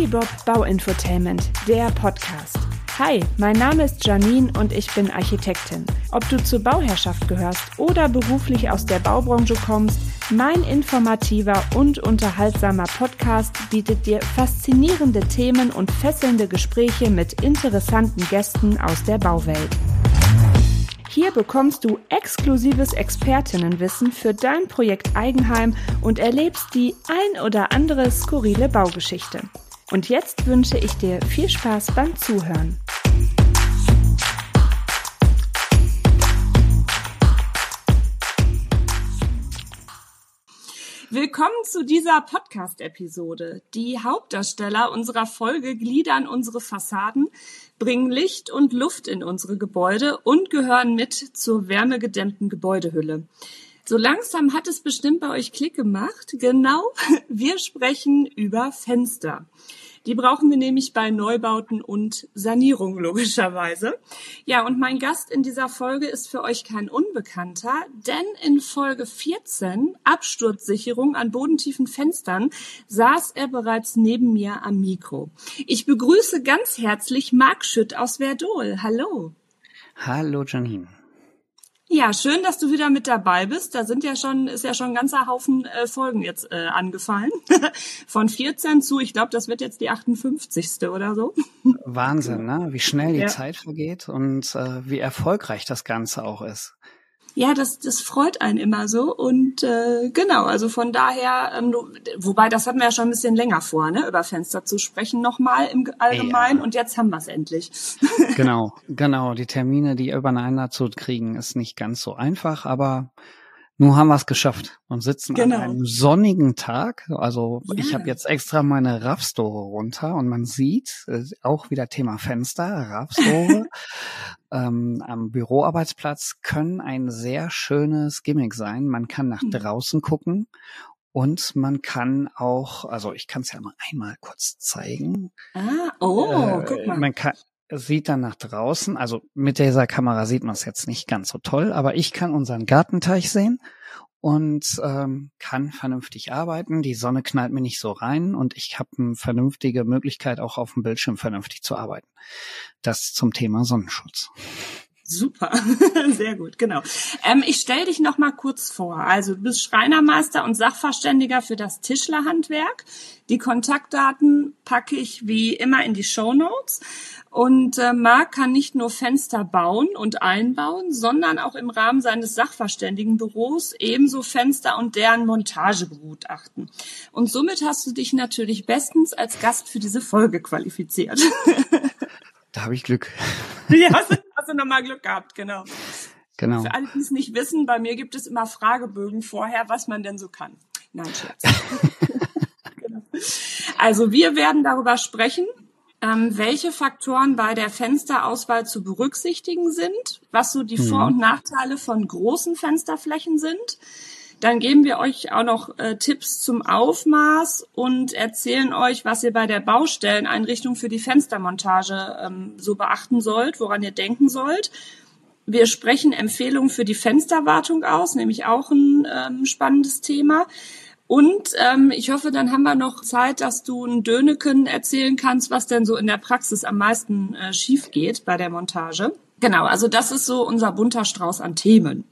Citybob Bauinfotainment, der Podcast. Hi, mein Name ist Janine und ich bin Architektin. Ob du zur Bauherrschaft gehörst oder beruflich aus der Baubranche kommst, mein informativer und unterhaltsamer Podcast bietet dir faszinierende Themen und fesselnde Gespräche mit interessanten Gästen aus der Bauwelt. Hier bekommst du exklusives Expertinnenwissen für dein Projekt Eigenheim und erlebst die ein oder andere skurrile Baugeschichte. Und jetzt wünsche ich dir viel Spaß beim Zuhören. Willkommen zu dieser Podcast-Episode. Die Hauptdarsteller unserer Folge gliedern unsere Fassaden, bringen Licht und Luft in unsere Gebäude und gehören mit zur wärmegedämmten Gebäudehülle. So langsam hat es bestimmt bei euch Klick gemacht. Genau, wir sprechen über Fenster. Die brauchen wir nämlich bei Neubauten und Sanierung logischerweise. Ja, und mein Gast in dieser Folge ist für euch kein Unbekannter, denn in Folge 14, Absturzsicherung an bodentiefen Fenstern, saß er bereits neben mir am Mikro. Ich begrüße ganz herzlich Marc Schütt aus Verdol. Hallo. Hallo Janine. Ja, schön, dass du wieder mit dabei bist. Da sind ja schon, ist ja schon ein ganzer Haufen äh, Folgen jetzt äh, angefallen. Von 14 zu, ich glaube, das wird jetzt die 58. oder so. Wahnsinn, ne? Wie schnell die ja. Zeit vergeht und äh, wie erfolgreich das Ganze auch ist ja, das, das freut einen immer so. Und äh, genau, also von daher, ähm, wobei das hatten wir ja schon ein bisschen länger vor, ne, über Fenster zu sprechen nochmal im Allgemeinen. Ja. Und jetzt haben wir es endlich. genau, genau. Die Termine, die übereinander zu kriegen, ist nicht ganz so einfach, aber nun haben wir es geschafft und sitzen genau. an einem sonnigen Tag. Also ja. ich habe jetzt extra meine Raffstore runter und man sieht äh, auch wieder Thema Fenster, Raffstore ähm, am Büroarbeitsplatz können ein sehr schönes Gimmick sein. Man kann nach mhm. draußen gucken und man kann auch, also ich kann es ja mal einmal kurz zeigen. Ah, oh, äh, guck mal. Man kann, sieht dann nach draußen. Also mit dieser Kamera sieht man es jetzt nicht ganz so toll, aber ich kann unseren Gartenteich sehen und ähm, kann vernünftig arbeiten. Die Sonne knallt mir nicht so rein und ich habe eine vernünftige Möglichkeit, auch auf dem Bildschirm vernünftig zu arbeiten. Das zum Thema Sonnenschutz. Super, sehr gut, genau. Ähm, ich stelle dich noch mal kurz vor. Also du bist Schreinermeister und Sachverständiger für das Tischlerhandwerk. Die Kontaktdaten packe ich wie immer in die Show Notes. Und äh, Marc kann nicht nur Fenster bauen und einbauen, sondern auch im Rahmen seines Sachverständigenbüros ebenso Fenster und deren Montage begutachten. Und somit hast du dich natürlich bestens als Gast für diese Folge qualifiziert. Da habe ich Glück. Ja, du, nochmal Glück gehabt, genau. Genau. Für alle, die es nicht wissen, bei mir gibt es immer Fragebögen vorher, was man denn so kann. Nein, Scherz. genau. Also wir werden darüber sprechen, ähm, welche Faktoren bei der Fensterauswahl zu berücksichtigen sind, was so die mhm. Vor- und Nachteile von großen Fensterflächen sind. Dann geben wir euch auch noch äh, Tipps zum Aufmaß und erzählen euch, was ihr bei der Baustelleneinrichtung für die Fenstermontage ähm, so beachten sollt, woran ihr denken sollt. Wir sprechen Empfehlungen für die Fensterwartung aus, nämlich auch ein ähm, spannendes Thema. Und ähm, ich hoffe, dann haben wir noch Zeit, dass du ein Döneken erzählen kannst, was denn so in der Praxis am meisten äh, schief geht bei der Montage. Genau, also das ist so unser bunter Strauß an Themen.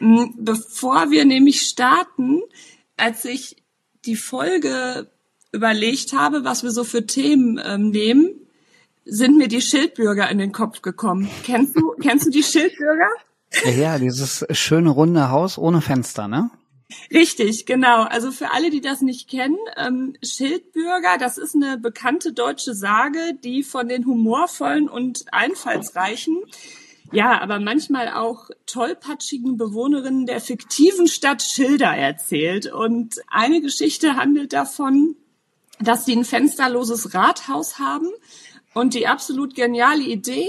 Bevor wir nämlich starten, als ich die Folge überlegt habe, was wir so für Themen ähm, nehmen, sind mir die Schildbürger in den Kopf gekommen. Kennst du, kennst du die Schildbürger? Ja, dieses schöne runde Haus ohne Fenster, ne? Richtig, genau. Also für alle, die das nicht kennen, ähm, Schildbürger, das ist eine bekannte deutsche Sage, die von den humorvollen und einfallsreichen, ja, aber manchmal auch tollpatschigen Bewohnerinnen der fiktiven Stadt Schilder erzählt. Und eine Geschichte handelt davon, dass sie ein fensterloses Rathaus haben und die absolut geniale Idee,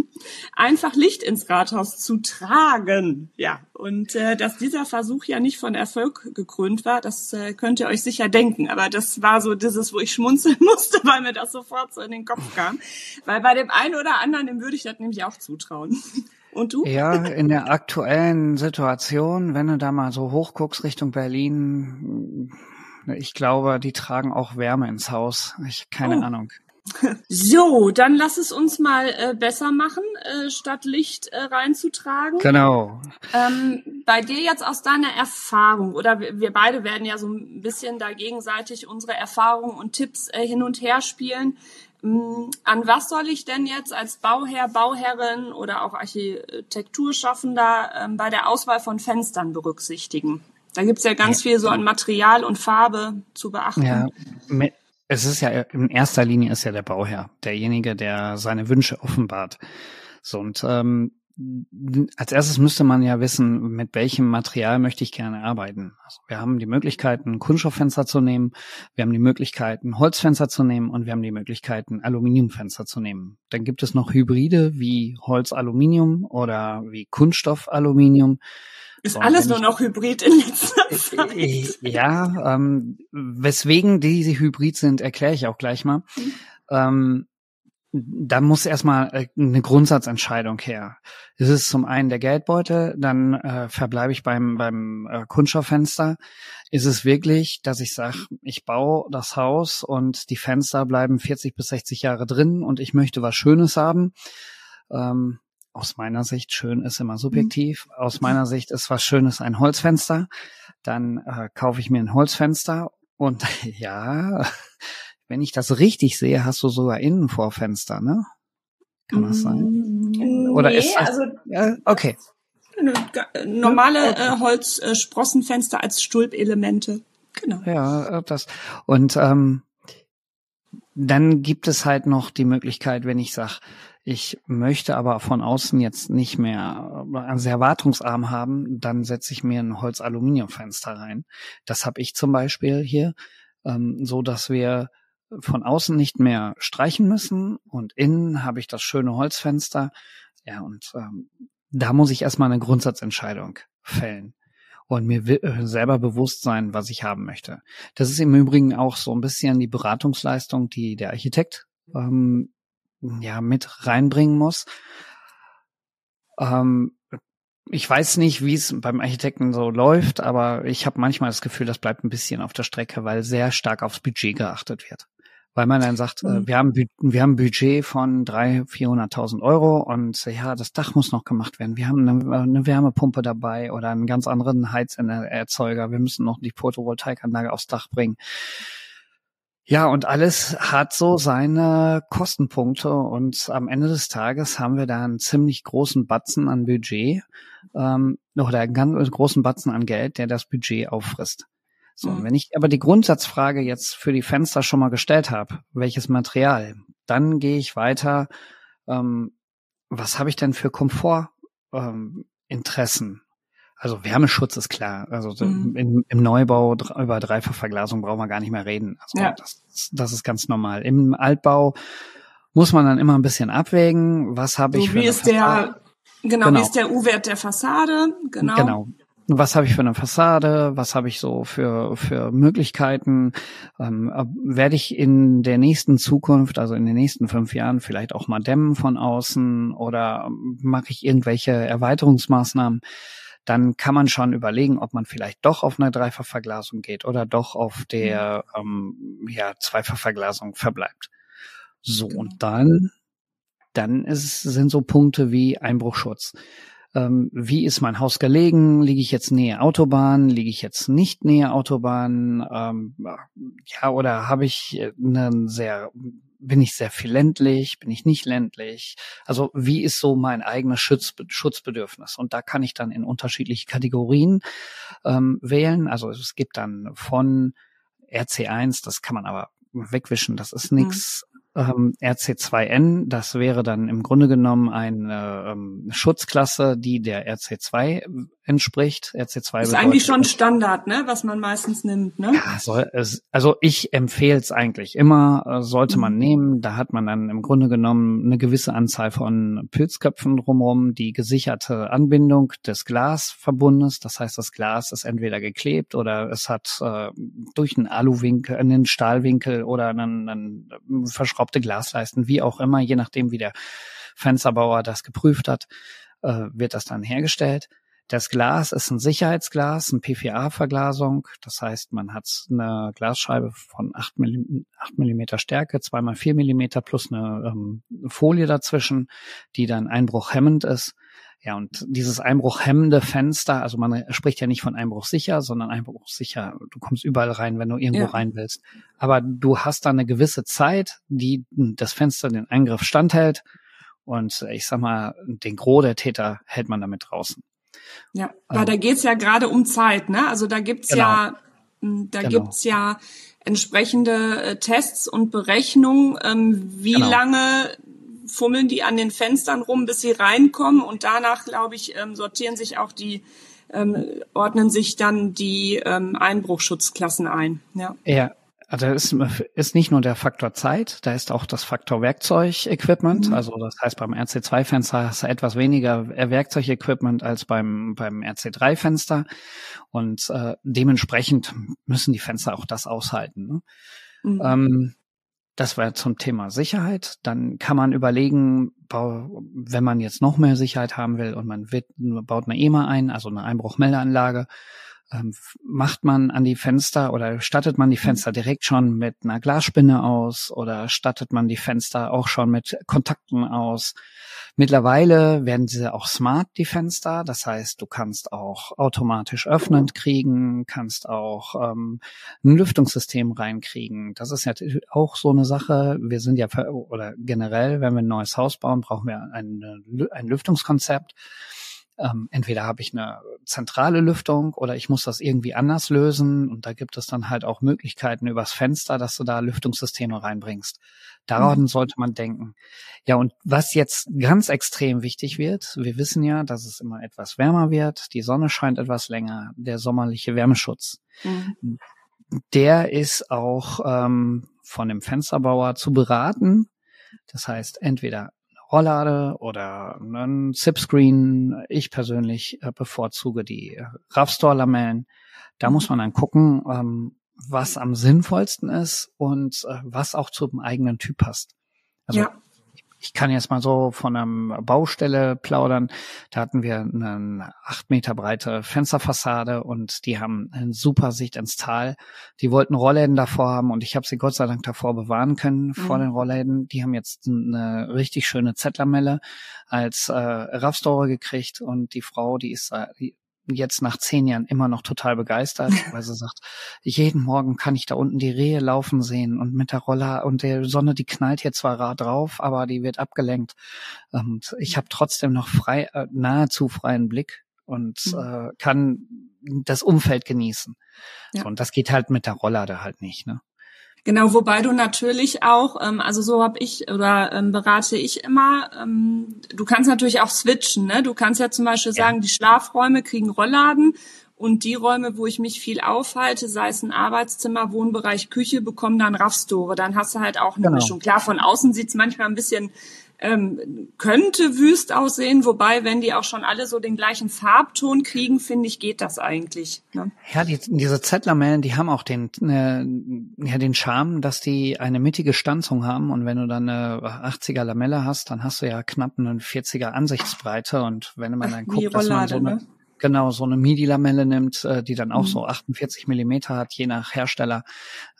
einfach Licht ins Rathaus zu tragen. Ja, und äh, dass dieser Versuch ja nicht von Erfolg gekrönt war, das äh, könnt ihr euch sicher denken. Aber das war so dieses, wo ich schmunzeln musste, weil mir das sofort so in den Kopf kam. Weil bei dem einen oder anderen, dem würde ich das nämlich auch zutrauen. Und du? Ja, in der aktuellen Situation, wenn du da mal so hochguckst Richtung Berlin, Ich glaube, die tragen auch Wärme ins Haus. Ich keine oh. Ahnung. So, dann lass es uns mal äh, besser machen, äh, statt Licht äh, reinzutragen. Genau. Ähm, bei dir jetzt aus deiner Erfahrung, oder wir, wir, beide werden ja so ein bisschen da gegenseitig unsere Erfahrungen und Tipps äh, hin und her spielen. Ähm, an was soll ich denn jetzt als Bauherr, Bauherrin oder auch Architekturschaffender ähm, bei der Auswahl von Fenstern berücksichtigen? Da gibt's ja ganz viel so an Material und Farbe zu beachten. Ja, es ist ja in erster Linie ist ja der Bauherr, derjenige, der seine Wünsche offenbart. So und ähm, als erstes müsste man ja wissen, mit welchem Material möchte ich gerne arbeiten. Also wir haben die Möglichkeit, ein Kunststofffenster zu nehmen, wir haben die Möglichkeit, ein Holzfenster zu nehmen und wir haben die Möglichkeit, ein Aluminiumfenster zu nehmen. Dann gibt es noch Hybride wie Holz-Aluminium oder wie Kunststoff-Aluminium. Ist so, alles nur noch Hybrid in letzter Zeit. Ja, ähm, weswegen diese Hybrid sind, erkläre ich auch gleich mal. Mhm. Ähm, da muss erstmal äh, eine Grundsatzentscheidung her. Es ist zum einen der Geldbeutel, dann äh, verbleibe ich beim, beim äh, Kunststofffenster. Ist es wirklich, dass ich sage, ich baue das Haus und die Fenster bleiben 40 bis 60 Jahre drin und ich möchte was Schönes haben? Ähm, aus meiner Sicht, schön ist immer subjektiv. Mhm. Aus meiner Sicht ist was Schönes ein Holzfenster. Dann äh, kaufe ich mir ein Holzfenster und ja, wenn ich das richtig sehe, hast du sogar Innenvorfenster, ne? Kann das sein? Mm, Oder nee, ist das, also ja, okay. Normale äh, Holzsprossenfenster als Stulpelemente. Genau. Ja, äh, das. Und ähm, dann gibt es halt noch die Möglichkeit, wenn ich sage, ich möchte aber von außen jetzt nicht mehr äh, sehr wartungsarm haben, dann setze ich mir ein Holz-Aluminium-Fenster rein. Das habe ich zum Beispiel hier, ähm, so dass wir von außen nicht mehr streichen müssen und innen habe ich das schöne Holzfenster. Ja, und ähm, da muss ich erstmal eine Grundsatzentscheidung fällen und mir äh, selber bewusst sein, was ich haben möchte. Das ist im Übrigen auch so ein bisschen die Beratungsleistung, die der Architekt ähm, ja mit reinbringen muss. Ähm, ich weiß nicht, wie es beim Architekten so läuft, aber ich habe manchmal das Gefühl, das bleibt ein bisschen auf der Strecke, weil sehr stark aufs Budget geachtet wird weil man dann sagt, äh, mhm. wir haben wir haben ein Budget von drei, vierhunderttausend Euro und ja, das Dach muss noch gemacht werden. Wir haben eine, eine Wärmepumpe dabei oder einen ganz anderen Heizerzeuger. Wir müssen noch die Photovoltaikanlage aufs Dach bringen. Ja, und alles hat so seine Kostenpunkte und am Ende des Tages haben wir da einen ziemlich großen Batzen an Budget ähm, oder einen ganz großen Batzen an Geld, der das Budget auffrisst. So, mhm. wenn ich aber die Grundsatzfrage jetzt für die Fenster schon mal gestellt habe, welches Material, dann gehe ich weiter, ähm, was habe ich denn für Komfortinteressen? Ähm, also Wärmeschutz ist klar. Also mhm. im, im, Neubau über Dreifachverglasung brauchen wir gar nicht mehr reden. Also ja. das, das ist ganz normal. Im Altbau muss man dann immer ein bisschen abwägen, was habe so, ich für wie ist der genau, genau, wie ist der U-Wert der Fassade? Genau. Genau was habe ich für eine Fassade, was habe ich so für, für Möglichkeiten, ähm, werde ich in der nächsten Zukunft, also in den nächsten fünf Jahren vielleicht auch mal dämmen von außen oder mache ich irgendwelche Erweiterungsmaßnahmen, dann kann man schon überlegen, ob man vielleicht doch auf eine Dreifachverglasung geht oder doch auf der ähm, ja, Zweifachverglasung verbleibt. So, und genau. dann, dann ist, sind so Punkte wie Einbruchschutz ähm, wie ist mein Haus gelegen? Liege ich jetzt nähe Autobahn? Liege ich jetzt nicht nähe Autobahn? Ähm, ja, oder habe ich einen sehr, bin ich sehr viel ländlich? Bin ich nicht ländlich? Also wie ist so mein eigenes Schutz, Schutzbedürfnis? Und da kann ich dann in unterschiedliche Kategorien ähm, wählen. Also es gibt dann von RC1, das kann man aber wegwischen, das ist nichts. Ähm, RC2N, das wäre dann im Grunde genommen eine ähm, Schutzklasse, die der RC2 entspricht. RC2 ist eigentlich schon Standard, ne, was man meistens nimmt, ne? Ja, soll es, also ich empfehle es eigentlich immer, äh, sollte man mhm. nehmen. Da hat man dann im Grunde genommen eine gewisse Anzahl von Pilzköpfen drumherum, die gesicherte Anbindung des Glasverbundes. Das heißt, das Glas ist entweder geklebt oder es hat äh, durch einen Aluwinkel, einen Stahlwinkel oder einen, einen verschraubte Glasleisten, wie auch immer, je nachdem, wie der Fensterbauer das geprüft hat, äh, wird das dann hergestellt. Das Glas ist ein Sicherheitsglas, ein PVA-Verglasung. Das heißt, man hat eine Glasscheibe von 8 Millimeter Stärke, zweimal 4 Millimeter plus eine ähm, Folie dazwischen, die dann einbruchhemmend ist. Ja, und dieses einbruchhemmende Fenster, also man spricht ja nicht von einbruchsicher, sondern einbruchsicher, du kommst überall rein, wenn du irgendwo ja. rein willst. Aber du hast da eine gewisse Zeit, die das Fenster den Eingriff standhält. Und ich sag mal, den Gros der Täter hält man damit draußen. Ja, weil ähm, da geht's ja gerade um Zeit, ne? Also da gibt's genau. ja, hm, da genau. gibt's ja entsprechende äh, Tests und Berechnungen, ähm, wie genau. lange fummeln die an den Fenstern rum, bis sie reinkommen und danach, glaube ich, ähm, sortieren sich auch die, ähm, ordnen sich dann die ähm, Einbruchschutzklassen ein. Ja. ja. Also ist, ist nicht nur der Faktor Zeit, da ist auch das Faktor Werkzeugequipment. Mhm. Also das heißt, beim RC2-Fenster hast du etwas weniger Werkzeugequipment als beim, beim RC3-Fenster. Und äh, dementsprechend müssen die Fenster auch das aushalten. Ne? Mhm. Ähm, das war zum Thema Sicherheit. Dann kann man überlegen, wenn man jetzt noch mehr Sicherheit haben will und man wird, baut eine EMA ein, also eine Einbruchmeldeanlage, ähm, macht man an die Fenster oder stattet man die mhm. Fenster direkt schon mit einer Glasspinne aus oder stattet man die Fenster auch schon mit Kontakten aus? Mittlerweile werden sie auch smart, die Fenster. Das heißt, du kannst auch automatisch öffnend kriegen, kannst auch ähm, ein Lüftungssystem reinkriegen. Das ist ja auch so eine Sache. Wir sind ja, oder generell, wenn wir ein neues Haus bauen, brauchen wir ein, ein Lüftungskonzept ähm, entweder habe ich eine zentrale Lüftung oder ich muss das irgendwie anders lösen und da gibt es dann halt auch Möglichkeiten übers Fenster, dass du da Lüftungssysteme reinbringst. Daran mhm. sollte man denken. Ja, und was jetzt ganz extrem wichtig wird, wir wissen ja, dass es immer etwas wärmer wird, die Sonne scheint etwas länger, der sommerliche Wärmeschutz. Mhm. Der ist auch ähm, von dem Fensterbauer zu beraten. Das heißt, entweder Rolllade oder einen Zipscreen. Ich persönlich äh, bevorzuge die RAV-Store-Lamellen. Da muss man dann gucken, ähm, was am sinnvollsten ist und äh, was auch zum eigenen Typ passt. Also ja ich kann jetzt mal so von einer Baustelle plaudern. Da hatten wir eine acht Meter breite Fensterfassade und die haben eine super Sicht ins Tal. Die wollten Rollläden davor haben und ich habe sie Gott sei Dank davor bewahren können mhm. vor den Rollläden. Die haben jetzt eine richtig schöne Z-Lamelle als äh, Raffstore gekriegt und die Frau, die ist, die jetzt nach zehn Jahren immer noch total begeistert, weil sie sagt, jeden Morgen kann ich da unten die Rehe laufen sehen und mit der Roller und der Sonne, die knallt hier zwar drauf, aber die wird abgelenkt. Und ich habe trotzdem noch frei, äh, nahezu freien Blick und mhm. äh, kann das Umfeld genießen. Ja. Und das geht halt mit der Roller da halt nicht, ne? Genau, wobei du natürlich auch, ähm, also so habe ich oder ähm, berate ich immer, ähm, du kannst natürlich auch switchen. Ne? Du kannst ja zum Beispiel ja. sagen, die Schlafräume kriegen Rollladen und die Räume, wo ich mich viel aufhalte, sei es ein Arbeitszimmer, Wohnbereich, Küche, bekommen dann Raffstore. Dann hast du halt auch eine genau. Mischung. Klar, von außen sieht's manchmal ein bisschen ähm, könnte wüst aussehen, wobei, wenn die auch schon alle so den gleichen Farbton kriegen, finde ich, geht das eigentlich. Ne? Ja, die, diese Z-Lamellen, die haben auch den, äh, ja, den Charme, dass die eine mittige Stanzung haben und wenn du dann eine 80er Lamelle hast, dann hast du ja knapp eine 40er Ansichtsbreite und wenn man dann guckt, dass man so eine, ne? Genau so eine MIDI-Lamelle nimmt, äh, die dann auch mhm. so 48 Millimeter hat, je nach Hersteller.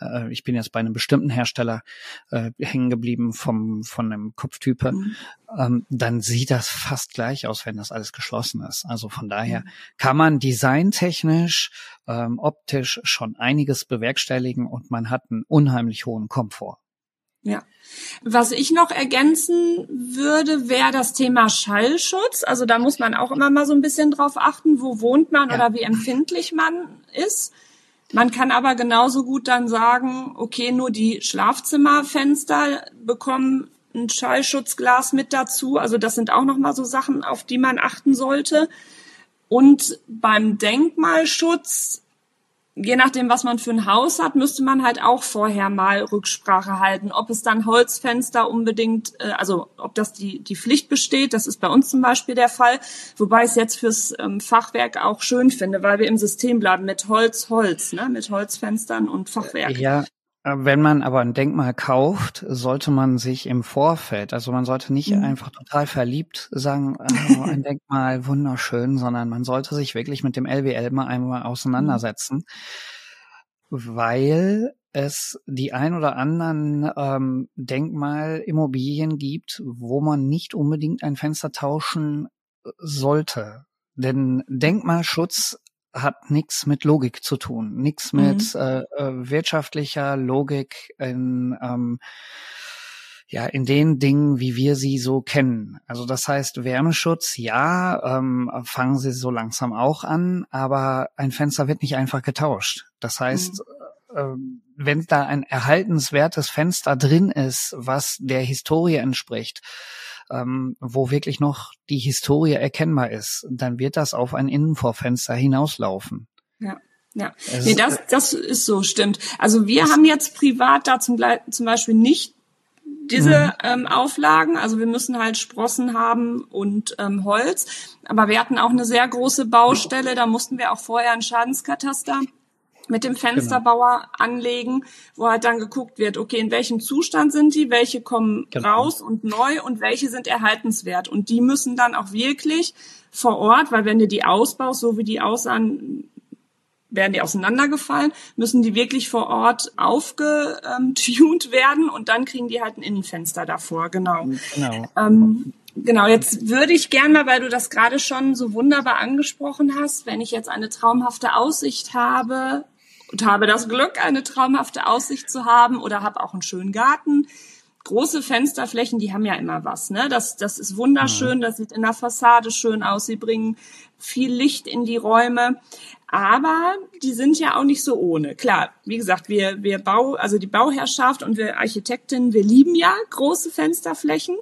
Äh, ich bin jetzt bei einem bestimmten Hersteller äh, hängen geblieben vom von einem Kopftype. Mhm. Ähm, dann sieht das fast gleich aus, wenn das alles geschlossen ist. Also von daher mhm. kann man designtechnisch, ähm, optisch schon einiges bewerkstelligen und man hat einen unheimlich hohen Komfort. Ja. Was ich noch ergänzen würde, wäre das Thema Schallschutz. Also da muss man auch immer mal so ein bisschen drauf achten, wo wohnt man ja. oder wie empfindlich man ist. Man kann aber genauso gut dann sagen, okay, nur die Schlafzimmerfenster bekommen ein Schallschutzglas mit dazu. Also das sind auch noch mal so Sachen, auf die man achten sollte. Und beim Denkmalschutz je nachdem, was man für ein Haus hat, müsste man halt auch vorher mal Rücksprache halten, ob es dann Holzfenster unbedingt, äh, also ob das die, die Pflicht besteht. Das ist bei uns zum Beispiel der Fall. Wobei ich es jetzt fürs ähm, Fachwerk auch schön finde, weil wir im System bleiben mit Holz, Holz, ne? mit Holzfenstern und Fachwerk. Ja, wenn man aber ein Denkmal kauft, sollte man sich im Vorfeld, also man sollte nicht mhm. einfach total verliebt sagen, oh, ein Denkmal wunderschön, sondern man sollte sich wirklich mit dem LWL mal einmal auseinandersetzen, weil es die ein oder anderen ähm, Denkmalimmobilien gibt, wo man nicht unbedingt ein Fenster tauschen sollte. Denn Denkmalschutz hat nichts mit Logik zu tun, nichts mhm. mit äh, äh, wirtschaftlicher Logik in ähm, ja in den Dingen, wie wir sie so kennen. Also das heißt Wärmeschutz, ja, ähm, fangen sie so langsam auch an, aber ein Fenster wird nicht einfach getauscht. Das heißt, mhm. äh, wenn da ein erhaltenswertes Fenster drin ist, was der Historie entspricht, ähm, wo wirklich noch die Historie erkennbar ist, dann wird das auf ein Innenvorfenster hinauslaufen. Ja. Ja, nee, das, das ist so, stimmt. Also wir haben jetzt privat da zum, zum Beispiel nicht diese mhm. ähm, Auflagen. Also wir müssen halt Sprossen haben und ähm, Holz. Aber wir hatten auch eine sehr große Baustelle. Da mussten wir auch vorher einen Schadenskataster mit dem Fensterbauer genau. anlegen, wo halt dann geguckt wird, okay, in welchem Zustand sind die, welche kommen genau. raus und neu und welche sind erhaltenswert. Und die müssen dann auch wirklich vor Ort, weil wenn du die ausbaust, so wie die aussahen, werden die auseinandergefallen, müssen die wirklich vor Ort aufgetunt werden und dann kriegen die halt ein Innenfenster davor, genau. Genau. Ähm, genau, jetzt würde ich gern mal, weil du das gerade schon so wunderbar angesprochen hast, wenn ich jetzt eine traumhafte Aussicht habe und habe das Glück, eine traumhafte Aussicht zu haben oder habe auch einen schönen Garten. Große Fensterflächen, die haben ja immer was, ne? Das, das ist wunderschön, das sieht in der Fassade schön aus, sie bringen viel Licht in die Räume. Aber die sind ja auch nicht so ohne. Klar, wie gesagt, wir, wir Bau, also die Bauherrschaft und wir Architektinnen, wir lieben ja große Fensterflächen.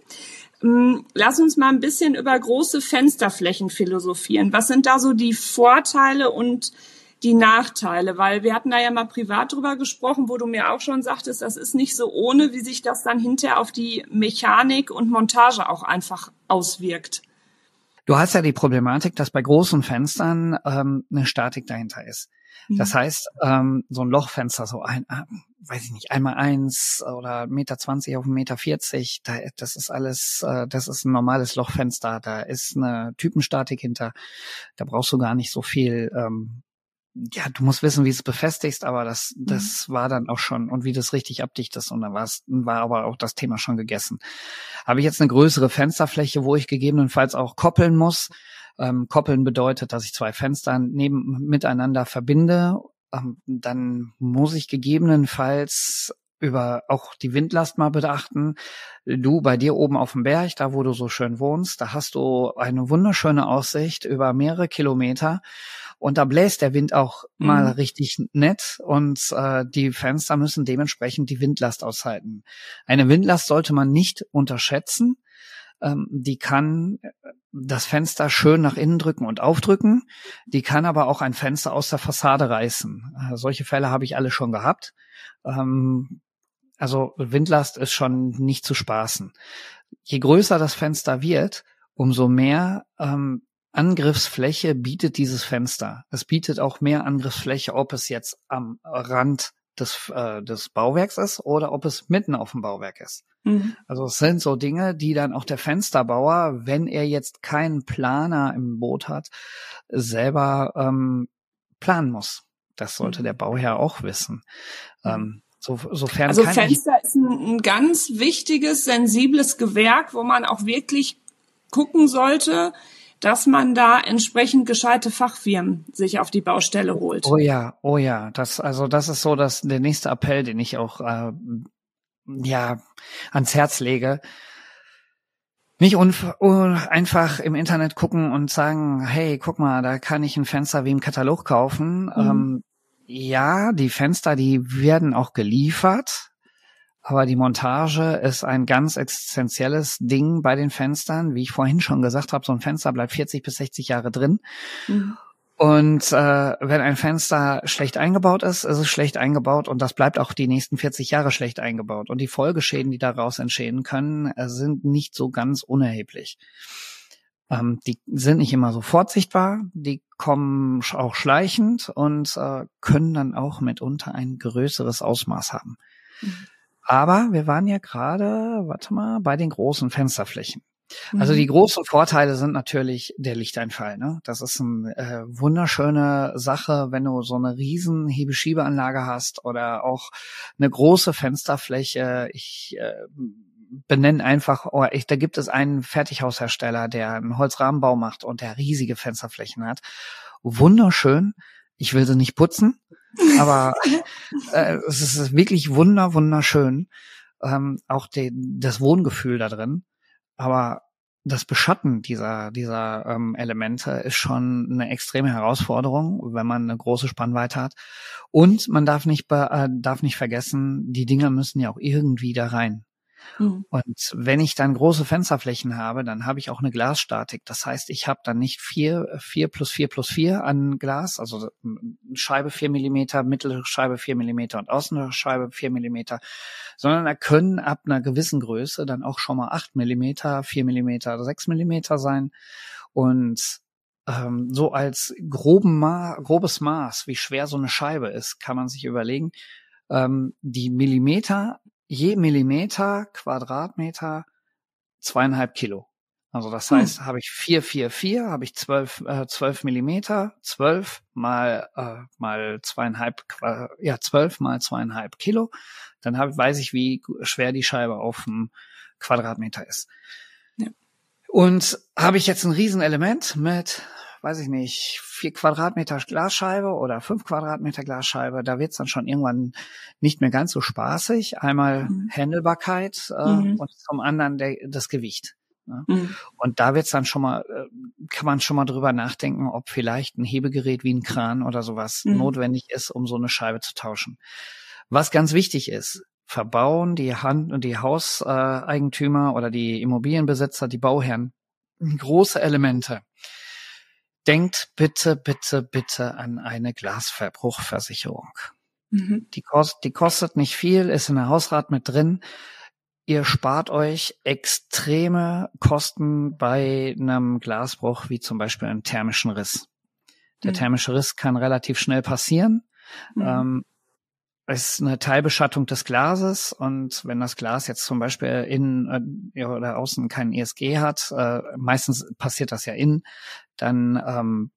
Hm, lass uns mal ein bisschen über große Fensterflächen philosophieren. Was sind da so die Vorteile und die Nachteile, weil wir hatten da ja mal privat drüber gesprochen, wo du mir auch schon sagtest, das ist nicht so ohne, wie sich das dann hinterher auf die Mechanik und Montage auch einfach auswirkt. Du hast ja die Problematik, dass bei großen Fenstern ähm, eine Statik dahinter ist. Das mhm. heißt, ähm, so ein Lochfenster, so ein, äh, weiß ich nicht, einmal eins oder Meter zwanzig auf Meter vierzig, da, das ist alles, äh, das ist ein normales Lochfenster, da ist eine Typenstatik hinter, da brauchst du gar nicht so viel ähm, ja, du musst wissen, wie es befestigst, aber das, mhm. das mhm. war dann auch schon und wie du es richtig abdichtest und dann war's, war aber auch das Thema schon gegessen. Habe ich jetzt eine größere Fensterfläche, wo ich gegebenenfalls auch koppeln muss. Ähm, koppeln bedeutet, dass ich zwei Fenster neben miteinander verbinde. Ähm, dann muss ich gegebenenfalls über auch die Windlast mal beachten. Du bei dir oben auf dem Berg, da wo du so schön wohnst, da hast du eine wunderschöne Aussicht über mehrere Kilometer und da bläst der Wind auch mhm. mal richtig nett und äh, die Fenster müssen dementsprechend die Windlast aushalten. Eine Windlast sollte man nicht unterschätzen. Ähm, die kann äh, das Fenster schön nach innen drücken und aufdrücken. Die kann aber auch ein Fenster aus der Fassade reißen. Äh, solche Fälle habe ich alle schon gehabt. Ähm, also Windlast ist schon nicht zu spaßen. Je größer das Fenster wird, umso mehr ähm, Angriffsfläche bietet dieses Fenster. Es bietet auch mehr Angriffsfläche, ob es jetzt am Rand des, äh, des Bauwerks ist oder ob es mitten auf dem Bauwerk ist. Mhm. Also es sind so Dinge, die dann auch der Fensterbauer, wenn er jetzt keinen Planer im Boot hat, selber ähm, planen muss. Das sollte mhm. der Bauherr auch wissen. Ähm, so, sofern also Fenster ist ein, ein ganz wichtiges, sensibles Gewerk, wo man auch wirklich gucken sollte, dass man da entsprechend gescheite Fachfirmen sich auf die Baustelle holt. Oh ja, oh ja, das also das ist so das der nächste Appell, den ich auch äh, ja ans Herz lege. Nicht einfach im Internet gucken und sagen, hey, guck mal, da kann ich ein Fenster wie im Katalog kaufen. Mhm. Ähm, ja, die Fenster, die werden auch geliefert. Aber die Montage ist ein ganz existenzielles Ding bei den Fenstern. Wie ich vorhin schon gesagt habe, so ein Fenster bleibt 40 bis 60 Jahre drin. Mhm. Und äh, wenn ein Fenster schlecht eingebaut ist, ist es schlecht eingebaut und das bleibt auch die nächsten 40 Jahre schlecht eingebaut. Und die Folgeschäden, die daraus entstehen können, äh, sind nicht so ganz unerheblich. Ähm, die sind nicht immer sofort sichtbar, die kommen auch schleichend und äh, können dann auch mitunter ein größeres Ausmaß haben. Mhm. Aber wir waren ja gerade, warte mal, bei den großen Fensterflächen. Also die mhm. großen Vorteile sind natürlich der Lichteinfall. Ne? Das ist eine äh, wunderschöne Sache, wenn du so eine riesen Hebeschiebeanlage hast oder auch eine große Fensterfläche. Ich äh, benenne einfach, oh, ich, da gibt es einen Fertighaushersteller, der einen Holzrahmenbau macht und der riesige Fensterflächen hat. Wunderschön. Ich will sie nicht putzen, aber äh, es ist wirklich wunder, wunderschön. Ähm, auch die, das Wohngefühl da drin. Aber das Beschatten dieser, dieser ähm, Elemente ist schon eine extreme Herausforderung, wenn man eine große Spannweite hat. Und man darf nicht, äh, darf nicht vergessen, die Dinger müssen ja auch irgendwie da rein. Mhm. Und wenn ich dann große Fensterflächen habe, dann habe ich auch eine Glasstatik. Das heißt, ich habe dann nicht vier, vier plus vier plus vier an Glas, also Scheibe vier Millimeter, mittlere vier Millimeter und Außenscheibe vier Millimeter, sondern da können ab einer gewissen Größe dann auch schon mal acht Millimeter, vier Millimeter, sechs Millimeter sein. Und ähm, so als groben Ma grobes Maß, wie schwer so eine Scheibe ist, kann man sich überlegen, ähm, die Millimeter je Millimeter, Quadratmeter zweieinhalb Kilo. Also das hm. heißt, hm. habe ich vier, vier, vier, habe ich zwölf, äh, zwölf Millimeter, zwölf mal äh, mal zweieinhalb, ja zwölf mal zweieinhalb Kilo. Dann hab, weiß ich, wie schwer die Scheibe auf dem Quadratmeter ist. Ja. Und habe ich jetzt ein Riesenelement mit weiß ich nicht, vier Quadratmeter Glasscheibe oder fünf Quadratmeter Glasscheibe, da wird's dann schon irgendwann nicht mehr ganz so spaßig. Einmal mhm. Handelbarkeit äh, mhm. und zum anderen der, das Gewicht. Ne? Mhm. Und da wird's dann schon mal, äh, kann man schon mal drüber nachdenken, ob vielleicht ein Hebegerät wie ein Kran oder sowas mhm. notwendig ist, um so eine Scheibe zu tauschen. Was ganz wichtig ist, verbauen die Hand und die Hauseigentümer oder die Immobilienbesitzer, die Bauherren große Elemente denkt bitte, bitte, bitte an eine Glasverbruchversicherung. Mhm. Die, kost, die kostet nicht viel, ist in der Hausrat mit drin. Ihr spart euch extreme Kosten bei einem Glasbruch, wie zum Beispiel einem thermischen Riss. Der mhm. thermische Riss kann relativ schnell passieren. Mhm. Ähm, ist eine Teilbeschattung des Glases und wenn das Glas jetzt zum Beispiel innen äh, oder außen kein ESG hat, äh, meistens passiert das ja innen, dann ähm,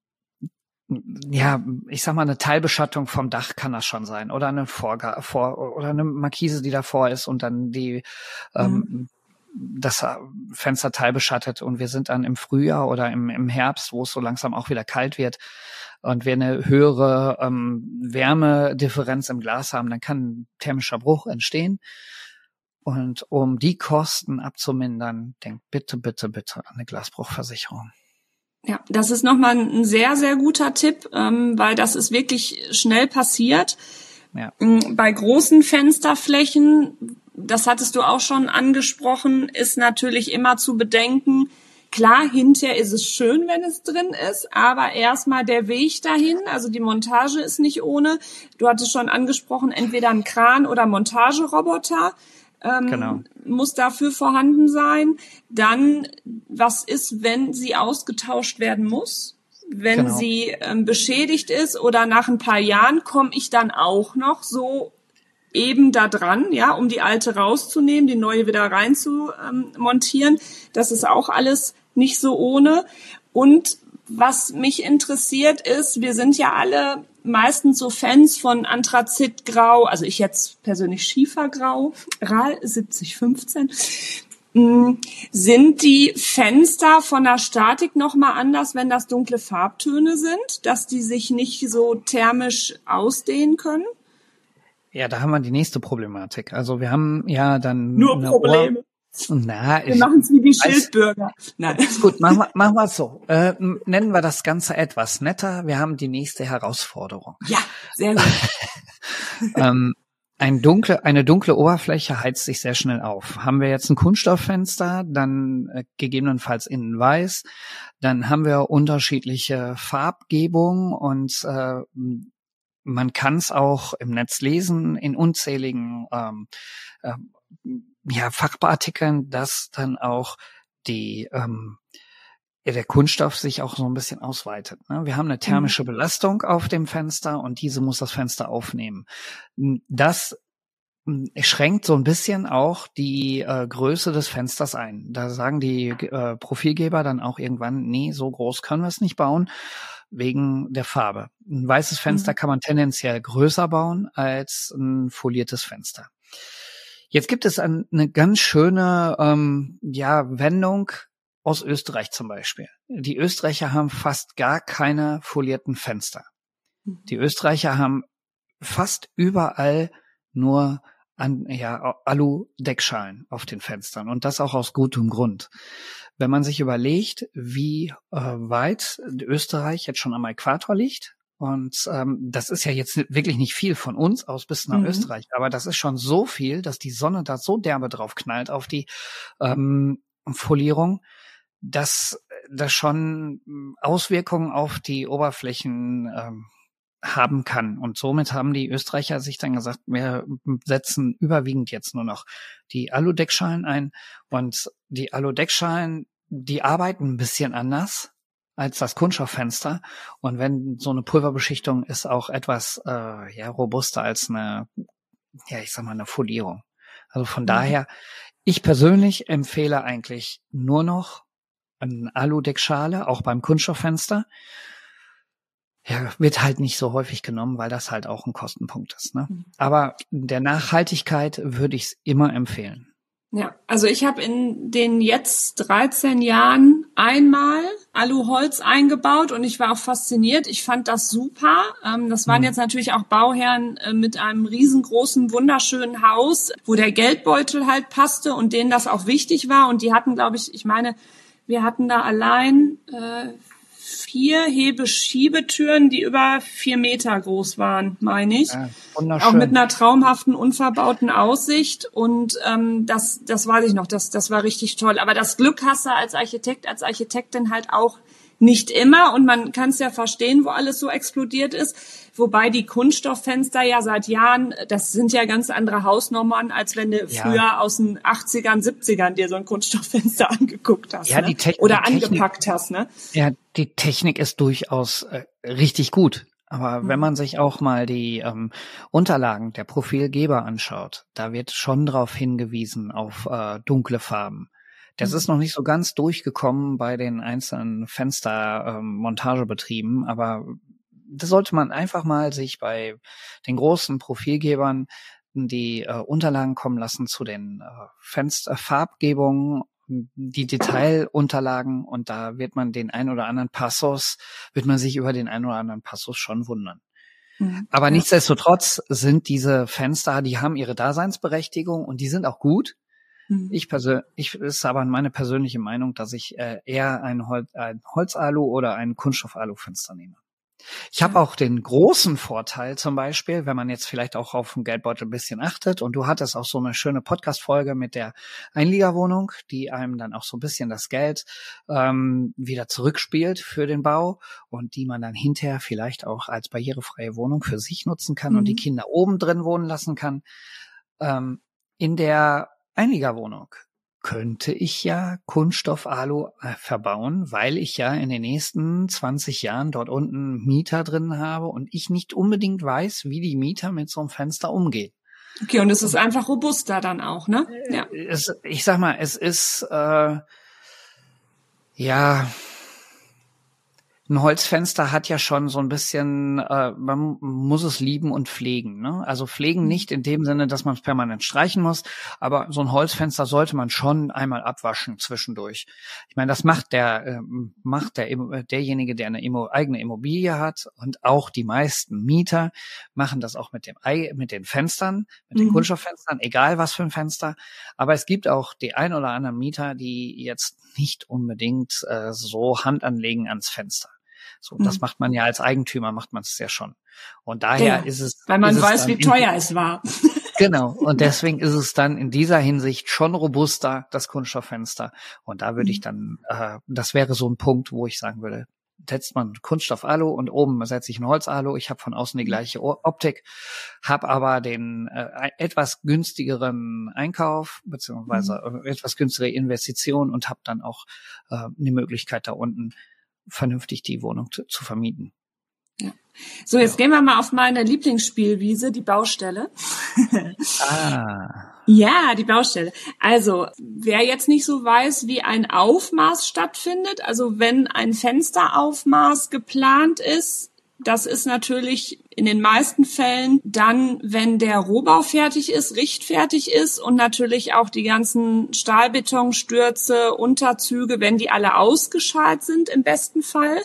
ja, ich sag mal, eine Teilbeschattung vom Dach kann das schon sein oder eine Vorga vor oder eine Markise, die davor ist und dann die ähm, mhm. das Fenster teilbeschattet und wir sind dann im Frühjahr oder im, im Herbst, wo es so langsam auch wieder kalt wird und wir eine höhere ähm, Wärmedifferenz im Glas haben, dann kann ein thermischer Bruch entstehen. Und um die Kosten abzumindern, denkt bitte, bitte, bitte an eine Glasbruchversicherung. Ja, das ist nochmal ein sehr, sehr guter Tipp, ähm, weil das ist wirklich schnell passiert. Ja. Mm, bei großen Fensterflächen, das hattest du auch schon angesprochen, ist natürlich immer zu bedenken, klar, hinterher ist es schön, wenn es drin ist, aber erstmal der Weg dahin, also die Montage ist nicht ohne. Du hattest schon angesprochen, entweder ein Kran oder Montageroboter ähm, genau. muss dafür vorhanden sein. Dann, was ist, wenn sie ausgetauscht werden muss? Wenn genau. sie ähm, beschädigt ist oder nach ein paar Jahren komme ich dann auch noch so eben da dran, ja, um die alte rauszunehmen, die neue wieder rein zu ähm, montieren. Das ist auch alles nicht so ohne. Und was mich interessiert ist, wir sind ja alle meistens so Fans von Anthrazitgrau, also ich jetzt persönlich Schiefergrau, RAL 7015. Mm, sind die Fenster von der Statik nochmal anders, wenn das dunkle Farbtöne sind, dass die sich nicht so thermisch ausdehnen können? Ja, da haben wir die nächste Problematik. Also wir haben ja dann nur Probleme. Na, wir machen es wie die Schildbürger. Nein. Gut, machen wir, machen wir es so. Äh, nennen wir das Ganze etwas netter. Wir haben die nächste Herausforderung. Ja, sehr gut. ähm, ein dunkle, eine dunkle Oberfläche heizt sich sehr schnell auf. Haben wir jetzt ein Kunststofffenster, dann äh, gegebenenfalls innen weiß, dann haben wir unterschiedliche Farbgebung und äh, man kann es auch im Netz lesen in unzähligen ähm, äh, ja, Fachartikeln, dass dann auch die, ähm, der Kunststoff sich auch so ein bisschen ausweitet. Ne? Wir haben eine thermische mhm. Belastung auf dem Fenster und diese muss das Fenster aufnehmen. Das schränkt so ein bisschen auch die äh, Größe des Fensters ein. Da sagen die äh, Profilgeber dann auch irgendwann, nee, so groß können wir es nicht bauen, wegen der Farbe. Ein weißes Fenster mhm. kann man tendenziell größer bauen als ein foliertes Fenster. Jetzt gibt es eine ganz schöne ähm, ja, Wendung aus Österreich zum Beispiel. Die Österreicher haben fast gar keine folierten Fenster. Mhm. Die Österreicher haben fast überall nur an, ja, Alu-Deckschalen auf den Fenstern und das auch aus gutem Grund. Wenn man sich überlegt, wie äh, weit Österreich jetzt schon am Äquator liegt, und ähm, das ist ja jetzt wirklich nicht viel von uns aus bis nach mhm. Österreich, aber das ist schon so viel, dass die Sonne da so derbe drauf knallt auf die ähm, Folierung, dass das schon Auswirkungen auf die Oberflächen ähm, haben kann. Und somit haben die Österreicher sich dann gesagt, wir setzen überwiegend jetzt nur noch die Aludeckschalen ein. Und die Aludeckschalen, die arbeiten ein bisschen anders als das Kunststofffenster. Und wenn so eine Pulverbeschichtung ist auch etwas äh, ja, robuster als eine, ja, ich sag mal, eine Folierung. Also von mhm. daher, ich persönlich empfehle eigentlich nur noch eine Aludeckschale, auch beim Kunststofffenster ja, wird halt nicht so häufig genommen, weil das halt auch ein Kostenpunkt ist. Ne? Mhm. Aber der Nachhaltigkeit würde ich es immer empfehlen. Ja, also ich habe in den jetzt 13 Jahren einmal Aluholz eingebaut und ich war auch fasziniert. Ich fand das super. Ähm, das waren mhm. jetzt natürlich auch Bauherren äh, mit einem riesengroßen, wunderschönen Haus, wo der Geldbeutel halt passte und denen das auch wichtig war. Und die hatten, glaube ich, ich meine, wir hatten da allein äh, vier Hebeschiebetüren, die über vier Meter groß waren, meine ich. Ja, Auch mit einer traumhaften, unverbauten Aussicht. Und ähm, das, das weiß ich noch, das, das war richtig toll. Aber das Glück hast du als Architekt, als Architektin halt auch nicht immer und man kann es ja verstehen, wo alles so explodiert ist. Wobei die Kunststofffenster ja seit Jahren, das sind ja ganz andere Hausnummern, als wenn du ja. früher aus den 80ern, 70ern dir so ein Kunststofffenster angeguckt hast. Ja, ne? die Technik. Oder angepackt hast, ne? Ja, die Technik ist durchaus äh, richtig gut. Aber mhm. wenn man sich auch mal die ähm, Unterlagen der Profilgeber anschaut, da wird schon darauf hingewiesen auf äh, dunkle Farben. Das mhm. ist noch nicht so ganz durchgekommen bei den einzelnen Fenstermontagebetrieben, ähm, aber das sollte man einfach mal sich bei den großen Profilgebern die äh, Unterlagen kommen lassen zu den äh, Fensterfarbgebungen, die Detailunterlagen und da wird man den ein oder anderen Passus, wird man sich über den ein oder anderen Passus schon wundern. Mhm. Aber ja. nichtsdestotrotz sind diese Fenster, die haben ihre Daseinsberechtigung und die sind auch gut. Mhm. Ich persönlich, ich ist aber meine persönliche Meinung, dass ich äh, eher ein, Hol ein Holzalu oder ein Kunststoffalu-Fenster nehme. Ich habe auch den großen Vorteil zum Beispiel, wenn man jetzt vielleicht auch auf den Geldbeutel ein bisschen achtet und du hattest auch so eine schöne Podcast-Folge mit der Einliegerwohnung, die einem dann auch so ein bisschen das Geld ähm, wieder zurückspielt für den Bau und die man dann hinterher vielleicht auch als barrierefreie Wohnung für sich nutzen kann mhm. und die mhm. Kinder oben drin wohnen lassen kann. Ähm, in der Einliegerwohnung könnte ich ja Kunststoff-Alu äh, verbauen, weil ich ja in den nächsten 20 Jahren dort unten Mieter drin habe und ich nicht unbedingt weiß, wie die Mieter mit so einem Fenster umgehen. Okay, und es ist einfach robuster dann auch, ne? Ja. Es, ich sag mal, es ist äh, ja ein Holzfenster hat ja schon so ein bisschen, äh, man muss es lieben und pflegen. Ne? Also pflegen mhm. nicht in dem Sinne, dass man es permanent streichen muss, aber so ein Holzfenster sollte man schon einmal abwaschen zwischendurch. Ich meine, das macht der äh, macht der derjenige, der eine Immo eigene Immobilie hat und auch die meisten Mieter machen das auch mit dem mit den Fenstern, mit den mhm. Kunststofffenstern, egal was für ein Fenster. Aber es gibt auch die ein oder anderen Mieter, die jetzt nicht unbedingt äh, so Hand anlegen ans Fenster. So, mhm. das macht man ja als Eigentümer, macht man es ja schon. Und daher ja, ist es. Weil man weiß, wie teuer es war. Genau. Und deswegen ist es dann in dieser Hinsicht schon robuster, das Kunststofffenster. Und da würde ich mhm. dann, äh, das wäre so ein Punkt, wo ich sagen würde, setzt man Kunststoff-Alu und oben setze ich ein Holz-Alu. Ich habe von außen die gleiche Optik, habe aber den äh, etwas günstigeren Einkauf beziehungsweise mhm. etwas günstigere Investition und habe dann auch äh, die Möglichkeit da unten vernünftig die Wohnung zu, zu vermieten. Ja. So, jetzt ja. gehen wir mal auf meine Lieblingsspielwiese, die Baustelle. ah. Ja, die Baustelle. Also, wer jetzt nicht so weiß, wie ein Aufmaß stattfindet, also wenn ein Fensteraufmaß geplant ist, das ist natürlich in den meisten Fällen dann, wenn der Rohbau fertig ist, richtfertig ist und natürlich auch die ganzen Stahlbetonstürze, Unterzüge, wenn die alle ausgeschalt sind im besten Fall.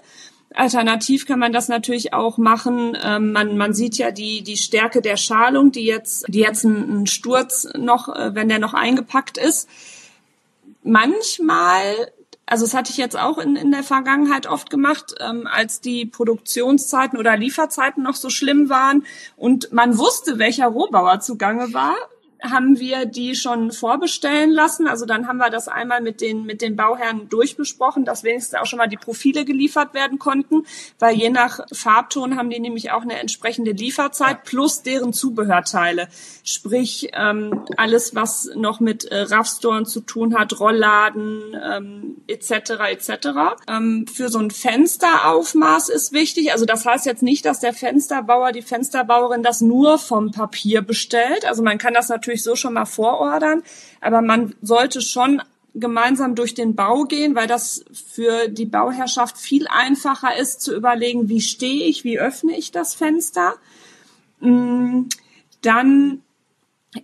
Alternativ kann man das natürlich auch machen. Ähm, man, man sieht ja die, die Stärke der Schalung, die jetzt, die jetzt ein, ein Sturz noch, äh, wenn der noch eingepackt ist. Manchmal also das hatte ich jetzt auch in, in der Vergangenheit oft gemacht, ähm, als die Produktionszeiten oder Lieferzeiten noch so schlimm waren und man wusste, welcher Rohbauer zugange war, haben wir die schon vorbestellen lassen. Also dann haben wir das einmal mit den, mit den Bauherren durchbesprochen, dass wenigstens auch schon mal die Profile geliefert werden konnten, weil je nach Farbton haben die nämlich auch eine entsprechende Lieferzeit plus deren Zubehörteile. Sprich, ähm, alles, was noch mit äh, Raffstoren zu tun hat, Rollladen ähm, etc. etc. Ähm, für so ein Fensteraufmaß ist wichtig. Also das heißt jetzt nicht, dass der Fensterbauer, die Fensterbauerin das nur vom Papier bestellt. Also man kann das natürlich natürlich so schon mal vorordern, aber man sollte schon gemeinsam durch den Bau gehen, weil das für die Bauherrschaft viel einfacher ist zu überlegen, wie stehe ich, wie öffne ich das Fenster. Mm, dann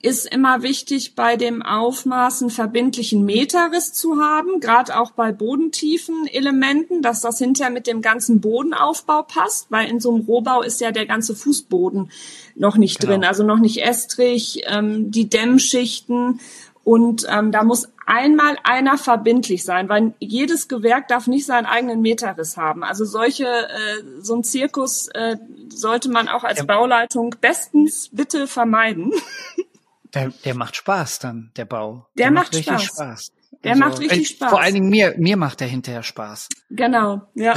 ist immer wichtig, bei dem Aufmaß einen verbindlichen Meterriss zu haben, gerade auch bei bodentiefen Elementen, dass das hinterher mit dem ganzen Bodenaufbau passt, weil in so einem Rohbau ist ja der ganze Fußboden noch nicht genau. drin, also noch nicht Estrich, ähm, die Dämmschichten und ähm, da muss einmal einer verbindlich sein, weil jedes Gewerk darf nicht seinen eigenen Meterriss haben. Also solche, äh, so ein Zirkus äh, sollte man auch als. Bauleitung bestens bitte vermeiden. Der, der macht Spaß dann, der Bau. Der, der macht, macht Spaß. Spaß. Der also, macht richtig Spaß. Vor allen Dingen mir, mir macht der hinterher Spaß. Genau, ja.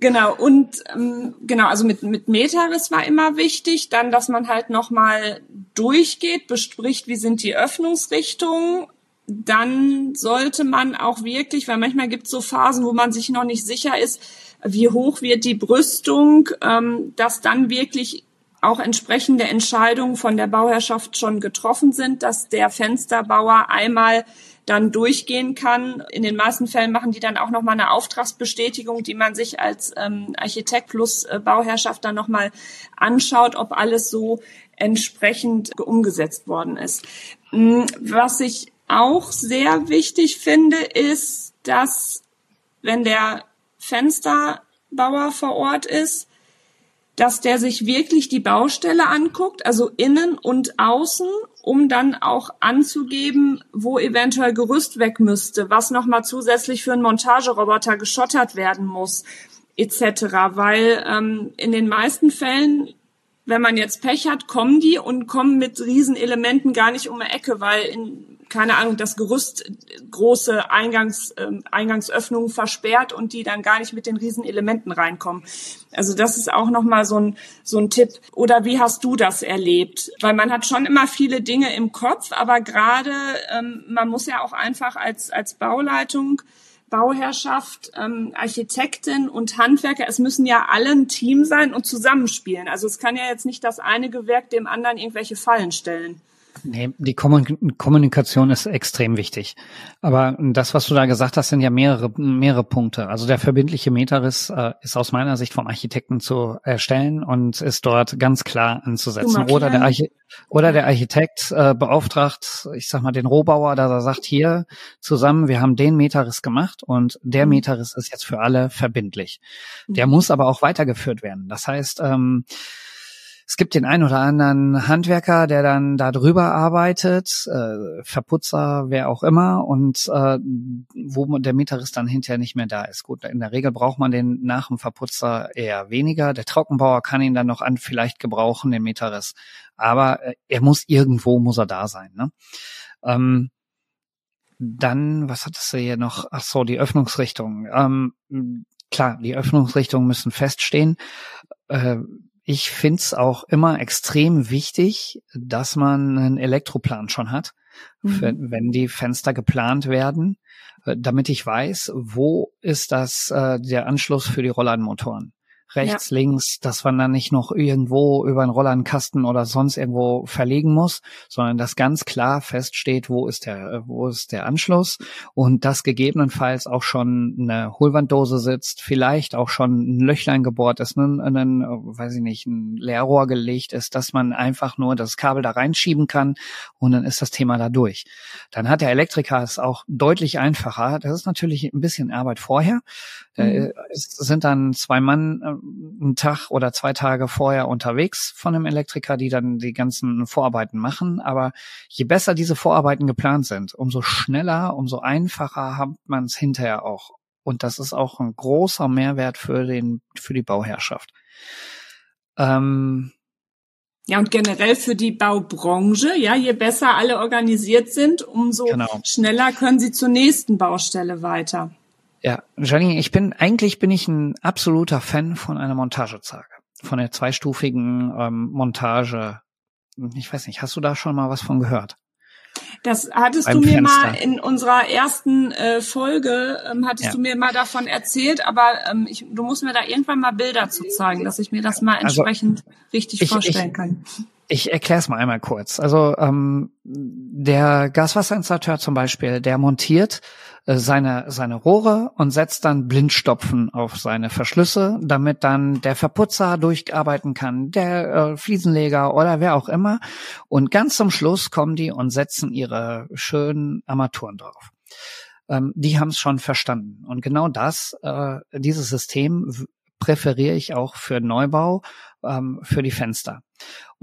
genau. Und ähm, genau, also mit, mit Meterriss war immer wichtig. Dann, dass man halt nochmal durchgeht, bespricht, wie sind die Öffnungsrichtungen. Dann sollte man auch wirklich, weil manchmal gibt es so Phasen, wo man sich noch nicht sicher ist, wie hoch wird die Brüstung, ähm, dass dann wirklich auch entsprechende Entscheidungen von der Bauherrschaft schon getroffen sind, dass der Fensterbauer einmal dann durchgehen kann. In den meisten Fällen machen die dann auch nochmal eine Auftragsbestätigung, die man sich als ähm, Architekt plus äh, Bauherrschaft dann nochmal anschaut, ob alles so entsprechend umgesetzt worden ist. Mm, was ich auch sehr wichtig finde, ist, dass wenn der Fensterbauer vor Ort ist, dass der sich wirklich die Baustelle anguckt, also innen und außen, um dann auch anzugeben, wo eventuell Gerüst weg müsste, was nochmal zusätzlich für einen Montageroboter geschottert werden muss, etc. Weil ähm, in den meisten Fällen, wenn man jetzt Pech hat, kommen die und kommen mit Riesenelementen gar nicht um die Ecke, weil in keine Ahnung, das Gerüst große Eingangs, äh, Eingangsöffnungen versperrt und die dann gar nicht mit den Riesenelementen reinkommen. Also das ist auch nochmal so ein, so ein Tipp. Oder wie hast du das erlebt? Weil man hat schon immer viele Dinge im Kopf, aber gerade ähm, man muss ja auch einfach als, als Bauleitung Bauherrschaft, ähm, Architektin und Handwerker, es müssen ja alle ein Team sein und zusammenspielen. Also es kann ja jetzt nicht das eine Gewerk dem anderen irgendwelche Fallen stellen. Nee, die Kommunikation ist extrem wichtig. Aber das, was du da gesagt hast, sind ja mehrere, mehrere Punkte. Also der verbindliche Meterriss äh, ist aus meiner Sicht vom Architekten zu erstellen und ist dort ganz klar anzusetzen. Oder der, Archi oder der Architekt äh, beauftragt, ich sag mal, den Rohbauer, dass er sagt, hier zusammen, wir haben den Meterriss gemacht und der mhm. Meterriss ist jetzt für alle verbindlich. Der mhm. muss aber auch weitergeführt werden. Das heißt, ähm, es gibt den einen oder anderen Handwerker, der dann da drüber arbeitet, äh, Verputzer, wer auch immer, und äh, wo der Meterriss dann hinterher nicht mehr da ist. Gut, in der Regel braucht man den nach dem Verputzer eher weniger. Der Trockenbauer kann ihn dann noch an vielleicht gebrauchen, den Meterriss. Aber äh, er muss irgendwo, muss er da sein. Ne? Ähm, dann, was hattest du hier noch? Ach so, die Öffnungsrichtung. Ähm, klar, die Öffnungsrichtungen müssen feststehen. Äh, ich find's auch immer extrem wichtig, dass man einen Elektroplan schon hat, mhm. wenn die Fenster geplant werden, äh, damit ich weiß, wo ist das äh, der Anschluss für die Rollladenmotoren rechts, ja. links, dass man dann nicht noch irgendwo über einen Rollerkasten oder sonst irgendwo verlegen muss, sondern dass ganz klar feststeht, wo ist der, äh, wo ist der Anschluss und dass gegebenenfalls auch schon eine Hohlwanddose sitzt, vielleicht auch schon ein Löchlein gebohrt ist, ein, ein, weiß ich nicht, ein Leerrohr gelegt ist, dass man einfach nur das Kabel da reinschieben kann und dann ist das Thema da durch. Dann hat der Elektriker es auch deutlich einfacher. Das ist natürlich ein bisschen Arbeit vorher. Mhm. Es sind dann zwei Mann äh, einen Tag oder zwei Tage vorher unterwegs von einem Elektriker, die dann die ganzen Vorarbeiten machen. Aber je besser diese Vorarbeiten geplant sind, umso schneller, umso einfacher hat man es hinterher auch. Und das ist auch ein großer Mehrwert für den, für die Bauherrschaft. Ähm, ja, und generell für die Baubranche, ja, je besser alle organisiert sind, umso genau. schneller können sie zur nächsten Baustelle weiter. Ja, Janine, ich bin, eigentlich bin ich ein absoluter Fan von einer Montagezage. Von der zweistufigen ähm, Montage. Ich weiß nicht, hast du da schon mal was von gehört? Das hattest Beim du mir Fenster. mal in unserer ersten äh, Folge, ähm, hattest ja. du mir mal davon erzählt, aber ähm, ich, du musst mir da irgendwann mal Bilder zu zeigen, dass ich mir das mal also entsprechend also, richtig ich, vorstellen ich, kann. Ich erkläre es mal einmal kurz. Also ähm, der Gaswasserinstallateur zum Beispiel, der montiert seine, seine Rohre und setzt dann Blindstopfen auf seine Verschlüsse, damit dann der Verputzer durcharbeiten kann, der äh, Fliesenleger oder wer auch immer. Und ganz zum Schluss kommen die und setzen ihre schönen Armaturen drauf. Ähm, die haben es schon verstanden. Und genau das, äh, dieses System präferiere ich auch für Neubau, ähm, für die Fenster.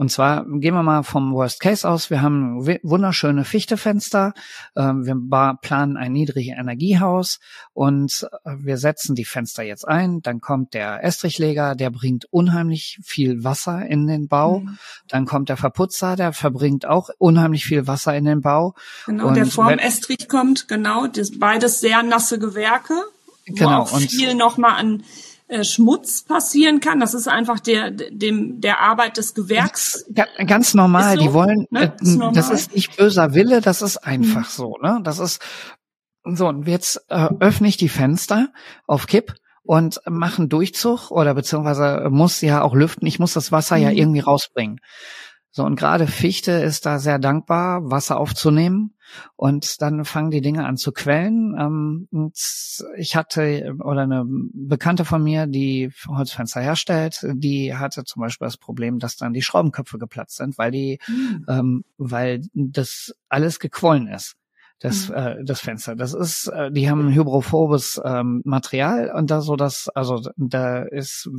Und zwar gehen wir mal vom Worst Case aus. Wir haben wunderschöne Fichtefenster. Ähm, wir planen ein niedriges Energiehaus und äh, wir setzen die Fenster jetzt ein. Dann kommt der Estrichleger, der bringt unheimlich viel Wasser in den Bau. Mhm. Dann kommt der Verputzer, der verbringt auch unheimlich viel Wasser in den Bau. Genau, und der vorm Estrich kommt, genau. Das, beides sehr nasse Gewerke. Genau. Auch viel nochmal an Schmutz passieren kann. Das ist einfach der, dem, der Arbeit des Gewerks. Ganz normal. So, die wollen, ne? ist äh, das ist nicht böser Wille, das ist einfach mhm. so, ne? Das ist, so, und jetzt äh, öffne ich die Fenster auf Kipp und machen Durchzug oder beziehungsweise muss ja auch lüften. Ich muss das Wasser mhm. ja irgendwie rausbringen. So, und gerade Fichte ist da sehr dankbar, Wasser aufzunehmen. Und dann fangen die Dinge an zu quellen. Ähm, ich hatte, oder eine Bekannte von mir, die Holzfenster herstellt, die hatte zum Beispiel das Problem, dass dann die Schraubenköpfe geplatzt sind, weil die, mhm. ähm, weil das alles gequollen ist das, mhm. äh, das Fenster. Das ist, äh, die haben ein hydrophobes ähm, Material und da so das, also da ist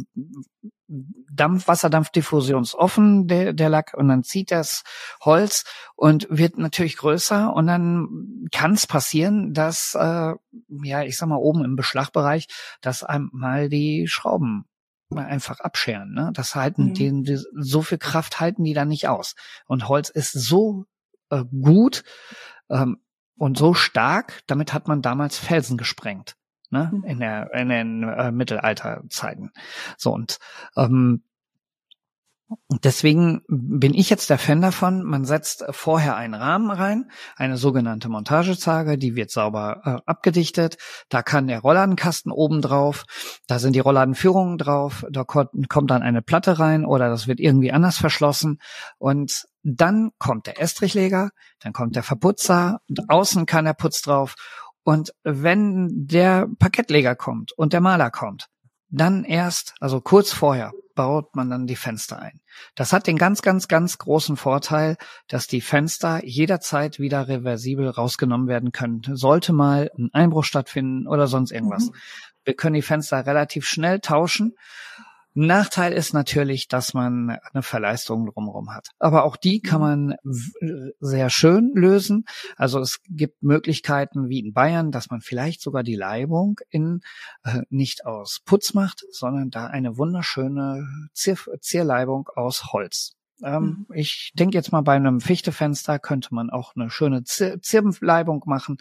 Dampf, Wasserdampfdiffusionsoffen, der, der Lack, und dann zieht das Holz und wird natürlich größer und dann kann es passieren, dass, äh, ja, ich sag mal, oben im Beschlagbereich, dass einmal die Schrauben einfach abscheren. Ne? Das halten mhm. die, die, so viel Kraft halten die dann nicht aus. Und Holz ist so äh, gut, ähm, und so stark, damit hat man damals Felsen gesprengt, ne, mhm. in der in den äh, Mittelalterzeiten. So und ähm, Deswegen bin ich jetzt der Fan davon, man setzt vorher einen Rahmen rein, eine sogenannte Montagezage, die wird sauber äh, abgedichtet. Da kann der Rollladenkasten oben drauf, da sind die Rollladenführungen drauf, da kommt, kommt dann eine Platte rein oder das wird irgendwie anders verschlossen und dann kommt der Estrichleger, dann kommt der Verputzer, außen kann der Putz drauf und wenn der Parkettleger kommt und der Maler kommt, dann erst, also kurz vorher, baut man dann die Fenster ein. Das hat den ganz, ganz, ganz großen Vorteil, dass die Fenster jederzeit wieder reversibel rausgenommen werden können. Sollte mal ein Einbruch stattfinden oder sonst irgendwas. Mhm. Wir können die Fenster relativ schnell tauschen Nachteil ist natürlich, dass man eine Verleistung drumherum hat. Aber auch die kann mhm. man sehr schön lösen. Also es gibt Möglichkeiten wie in Bayern, dass man vielleicht sogar die Leibung in äh, nicht aus Putz macht, sondern da eine wunderschöne Zier Zierleibung aus Holz. Ähm, mhm. Ich denke jetzt mal bei einem Fichtefenster könnte man auch eine schöne Zier Zierleibung machen.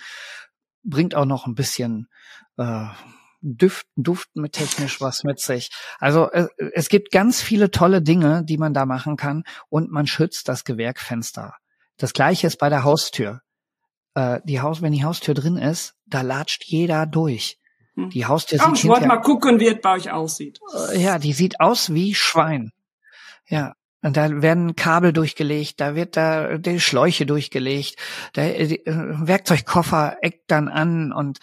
Bringt auch noch ein bisschen äh, Duft, Duft mit technisch was mit sich. Also es, es gibt ganz viele tolle Dinge, die man da machen kann und man schützt das Gewerkfenster. Das gleiche ist bei der Haustür. Äh, die Haus, wenn die Haustür drin ist, da latscht jeder durch. Hm. Die Haustür sieht Ich wollte mal gucken, wie es bei euch aussieht. Äh, ja, die sieht aus wie Schwein. Ja, und da werden Kabel durchgelegt, da wird da die Schläuche durchgelegt, der äh, Werkzeugkoffer eckt dann an und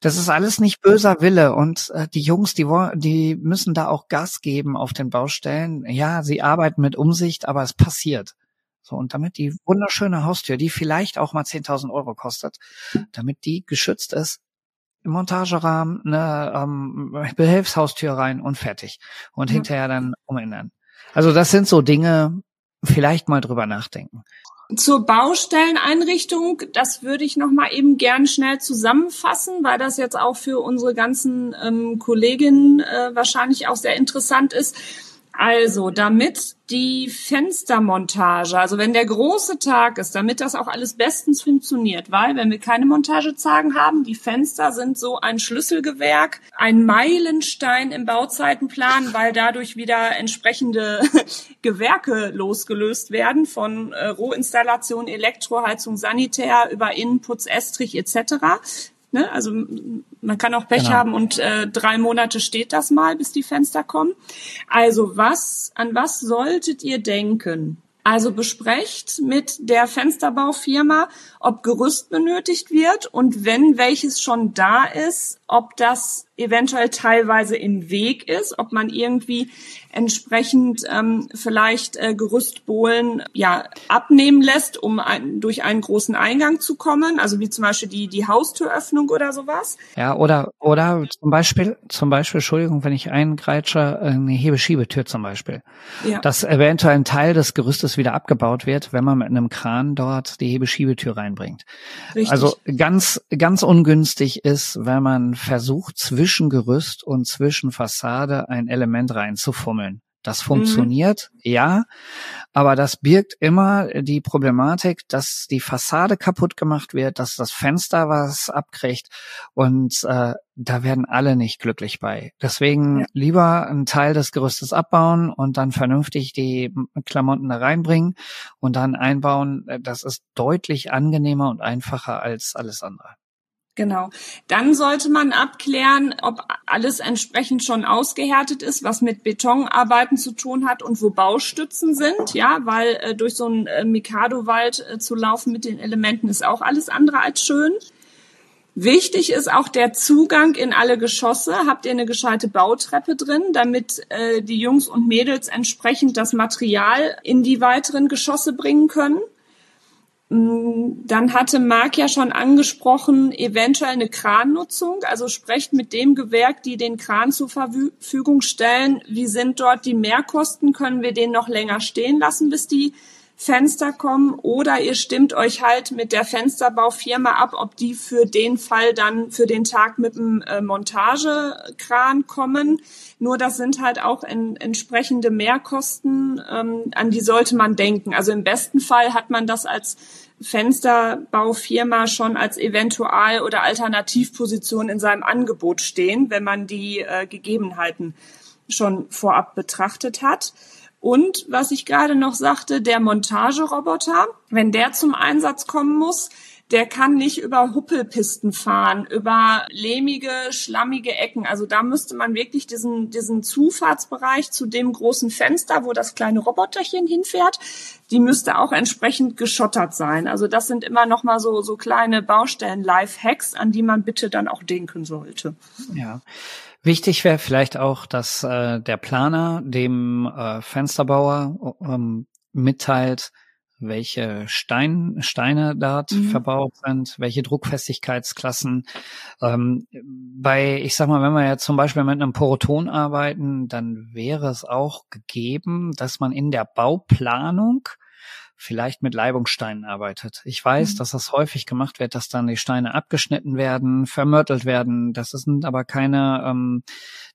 das ist alles nicht böser Wille und äh, die Jungs, die wollen, die müssen da auch Gas geben auf den Baustellen. Ja, sie arbeiten mit Umsicht, aber es passiert. So und damit die wunderschöne Haustür, die vielleicht auch mal 10.000 Euro kostet, damit die geschützt ist, im Montagerahmen eine ähm, Behelfshaustür rein und fertig und ja. hinterher dann umändern. Also das sind so Dinge, vielleicht mal drüber nachdenken. Zur Baustelleneinrichtung, das würde ich noch mal eben gern schnell zusammenfassen, weil das jetzt auch für unsere ganzen ähm, Kolleginnen äh, wahrscheinlich auch sehr interessant ist. Also, damit die Fenstermontage, also wenn der große Tag ist, damit das auch alles bestens funktioniert, weil wenn wir keine Montagezagen haben, die Fenster sind so ein Schlüsselgewerk, ein Meilenstein im Bauzeitenplan, weil dadurch wieder entsprechende Gewerke losgelöst werden von äh, Rohinstallation, Elektroheizung, Sanitär über Innenputz, Estrich etc. Ne? Also man kann auch Pech genau. haben und äh, drei Monate steht das mal, bis die Fenster kommen. Also was, an was solltet ihr denken? Also besprecht mit der Fensterbaufirma, ob Gerüst benötigt wird und wenn welches schon da ist, ob das eventuell teilweise im Weg ist, ob man irgendwie entsprechend ähm, vielleicht äh, Gerüstbohlen ja abnehmen lässt, um ein, durch einen großen Eingang zu kommen, also wie zum Beispiel die die Haustüröffnung oder sowas. Ja, oder oder zum Beispiel zum Beispiel, Entschuldigung, wenn ich eingreitsche, eine Hebeschiebetür zum Beispiel, ja. dass eventuell ein Teil des Gerüstes wieder abgebaut wird, wenn man mit einem Kran dort die Hebeschiebetür reinbringt. Richtig. Also ganz ganz ungünstig ist, wenn man versucht zwischen Gerüst und zwischen Fassade ein Element reinzufummeln. Das mhm. funktioniert, mhm. ja, aber das birgt immer die Problematik, dass die Fassade kaputt gemacht wird, dass das Fenster was abkriegt und äh, da werden alle nicht glücklich bei. Deswegen ja. lieber einen Teil des Gerüstes abbauen und dann vernünftig die Klamotten da reinbringen und dann einbauen. Das ist deutlich angenehmer und einfacher als alles andere. Genau. Dann sollte man abklären, ob alles entsprechend schon ausgehärtet ist, was mit Betonarbeiten zu tun hat und wo Baustützen sind, ja, weil äh, durch so einen äh, Mikado-Wald äh, zu laufen mit den Elementen ist auch alles andere als schön. Wichtig ist auch der Zugang in alle Geschosse. Habt ihr eine gescheite Bautreppe drin, damit äh, die Jungs und Mädels entsprechend das Material in die weiteren Geschosse bringen können? Mm, dann hatte Marc ja schon angesprochen, eventuell eine Krannutzung. Also sprecht mit dem Gewerk, die den Kran zur Verfügung stellen. Wie sind dort die Mehrkosten? Können wir den noch länger stehen lassen, bis die Fenster kommen? Oder ihr stimmt euch halt mit der Fensterbaufirma ab, ob die für den Fall dann für den Tag mit dem äh, Montagekran kommen. Nur das sind halt auch in, entsprechende Mehrkosten, ähm, an die sollte man denken. Also im besten Fall hat man das als Fensterbaufirma schon als Eventual- oder Alternativposition in seinem Angebot stehen, wenn man die äh, Gegebenheiten schon vorab betrachtet hat. Und was ich gerade noch sagte, der Montageroboter, wenn der zum Einsatz kommen muss, der kann nicht über Huppelpisten fahren, über lehmige, schlammige Ecken. Also da müsste man wirklich diesen, diesen Zufahrtsbereich zu dem großen Fenster, wo das kleine Roboterchen hinfährt, die müsste auch entsprechend geschottert sein. Also das sind immer noch mal so, so kleine Baustellen, Live-Hacks, an die man bitte dann auch denken sollte. Ja. Wichtig wäre vielleicht auch, dass äh, der Planer dem äh, Fensterbauer ähm, mitteilt, welche Stein, Steine dort mhm. verbaut sind, welche Druckfestigkeitsklassen. Ähm, bei, ich sag mal, wenn wir jetzt zum Beispiel mit einem Poroton arbeiten, dann wäre es auch gegeben, dass man in der Bauplanung vielleicht mit Leibungssteinen arbeitet. Ich weiß, mhm. dass das häufig gemacht wird, dass dann die Steine abgeschnitten werden, vermörtelt werden. Das sind aber keine, ähm,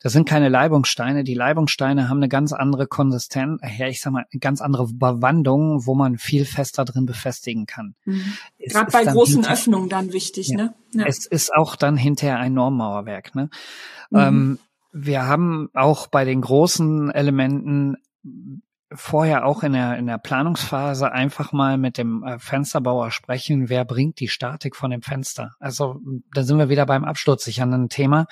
das sind keine Leibungssteine. Die Leibungssteine haben eine ganz andere Konsistenz, ja, ich sag mal, eine ganz andere Bewandung, wo man viel fester drin befestigen kann. Mhm. Gerade bei großen Öffnungen dann wichtig, ja. ne? Ja. Es ist auch dann hinterher ein Normmauerwerk, ne? Mhm. Ähm, wir haben auch bei den großen Elementen vorher auch in der, in der Planungsphase einfach mal mit dem äh, Fensterbauer sprechen, wer bringt die Statik von dem Fenster. Also da sind wir wieder beim absturzsichernden Thema.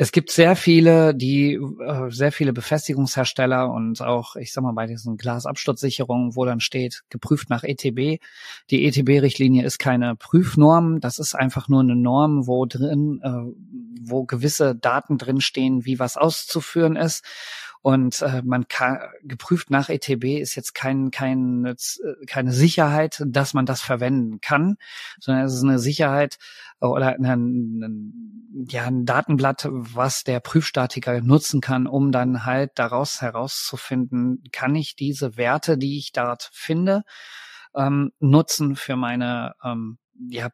Es gibt sehr viele, die äh, sehr viele Befestigungshersteller und auch, ich sag mal, bei diesen Glasabsturzsicherungen, wo dann steht, geprüft nach ETB. Die ETB-Richtlinie ist keine Prüfnorm, das ist einfach nur eine Norm, wo drin, äh, wo gewisse Daten drinstehen, wie was auszuführen ist. Und äh, man kann geprüft nach ETB ist jetzt kein, kein, äh, keine Sicherheit, dass man das verwenden kann, sondern es ist eine Sicherheit oder ein, ein, ja, ein Datenblatt, was der Prüfstatiker nutzen kann, um dann halt daraus herauszufinden, kann ich diese Werte, die ich dort finde, ähm, nutzen für meine, ähm, ja,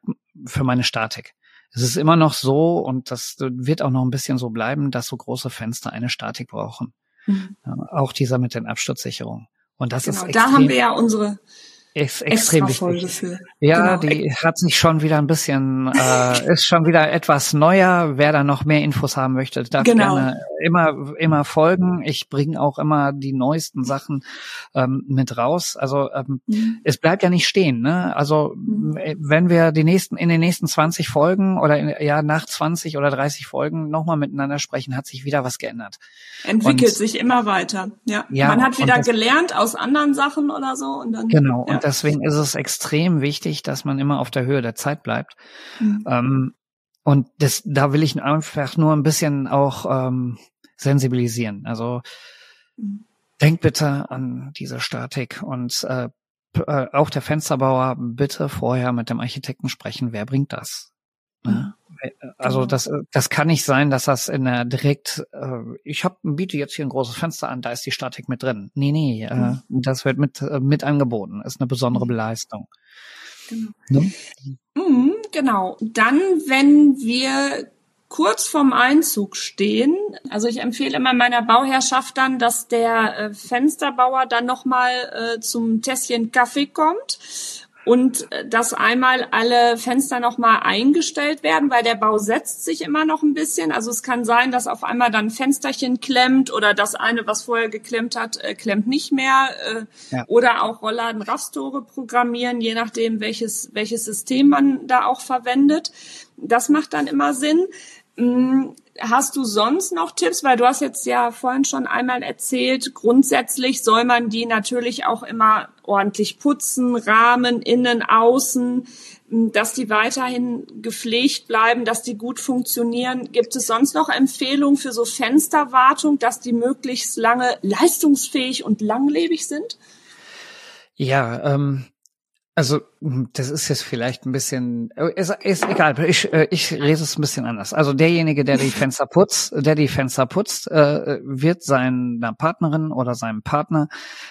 für meine Statik. Es ist immer noch so, und das wird auch noch ein bisschen so bleiben, dass so große Fenster eine Statik brauchen. Mhm. auch dieser mit den Absturzsicherungen. Und das genau, ist extrem, da haben wir ja unsere ist extrem wichtig. Ja, genau. die hat sich schon wieder ein bisschen, äh, ist schon wieder etwas neuer. Wer da noch mehr Infos haben möchte, darf genau. gerne immer, immer folgen. Ich bringe auch immer die neuesten Sachen ähm, mit raus. Also ähm, mhm. es bleibt ja nicht stehen. Ne? Also mhm. wenn wir die nächsten, in den nächsten 20 Folgen oder in, ja nach 20 oder 30 Folgen nochmal miteinander sprechen, hat sich wieder was geändert. Entwickelt und, sich immer weiter. Ja. ja Man hat wieder gelernt aus anderen Sachen oder so und dann. Genau. Ja deswegen ist es extrem wichtig, dass man immer auf der Höhe der Zeit bleibt. Mhm. Ähm, und das, da will ich einfach nur ein bisschen auch ähm, sensibilisieren. Also mhm. denkt bitte an diese Statik und äh, äh, auch der Fensterbauer bitte vorher mit dem Architekten sprechen, wer bringt das? Mhm. Also genau. das, das kann nicht sein, dass das in der direkt, äh, ich hab, biete jetzt hier ein großes Fenster an, da ist die Statik mit drin. Nee, nee, äh, mhm. das wird mit, äh, mit angeboten, ist eine besondere mhm. Leistung. Genau. Ne? Mhm, genau. Dann, wenn wir kurz vorm Einzug stehen. Also ich empfehle immer meiner Bauherrschaft dann, dass der äh, Fensterbauer dann nochmal äh, zum Tässchen Kaffee kommt und äh, dass einmal alle Fenster nochmal eingestellt werden, weil der Bau setzt sich immer noch ein bisschen. Also es kann sein, dass auf einmal dann ein Fensterchen klemmt oder das eine, was vorher geklemmt hat, äh, klemmt nicht mehr. Äh, ja. Oder auch Rollladen Rastore programmieren, je nachdem, welches, welches System man da auch verwendet. Das macht dann immer Sinn. Hm, hast du sonst noch Tipps? Weil du hast jetzt ja vorhin schon einmal erzählt, grundsätzlich soll man die natürlich auch immer ordentlich putzen, Rahmen, innen, außen, dass die weiterhin gepflegt bleiben, dass die gut funktionieren. Gibt es sonst noch Empfehlungen für so Fensterwartung, dass die möglichst lange leistungsfähig und langlebig sind? Ja, ähm, also, hm, das ist jetzt vielleicht ein bisschen, äh, ist, ist egal, ich, äh, ich rede es ein bisschen anders. Also derjenige, der die Fenster putzt, der die Fenster putzt, äh, wird seiner Partnerin oder seinem Partner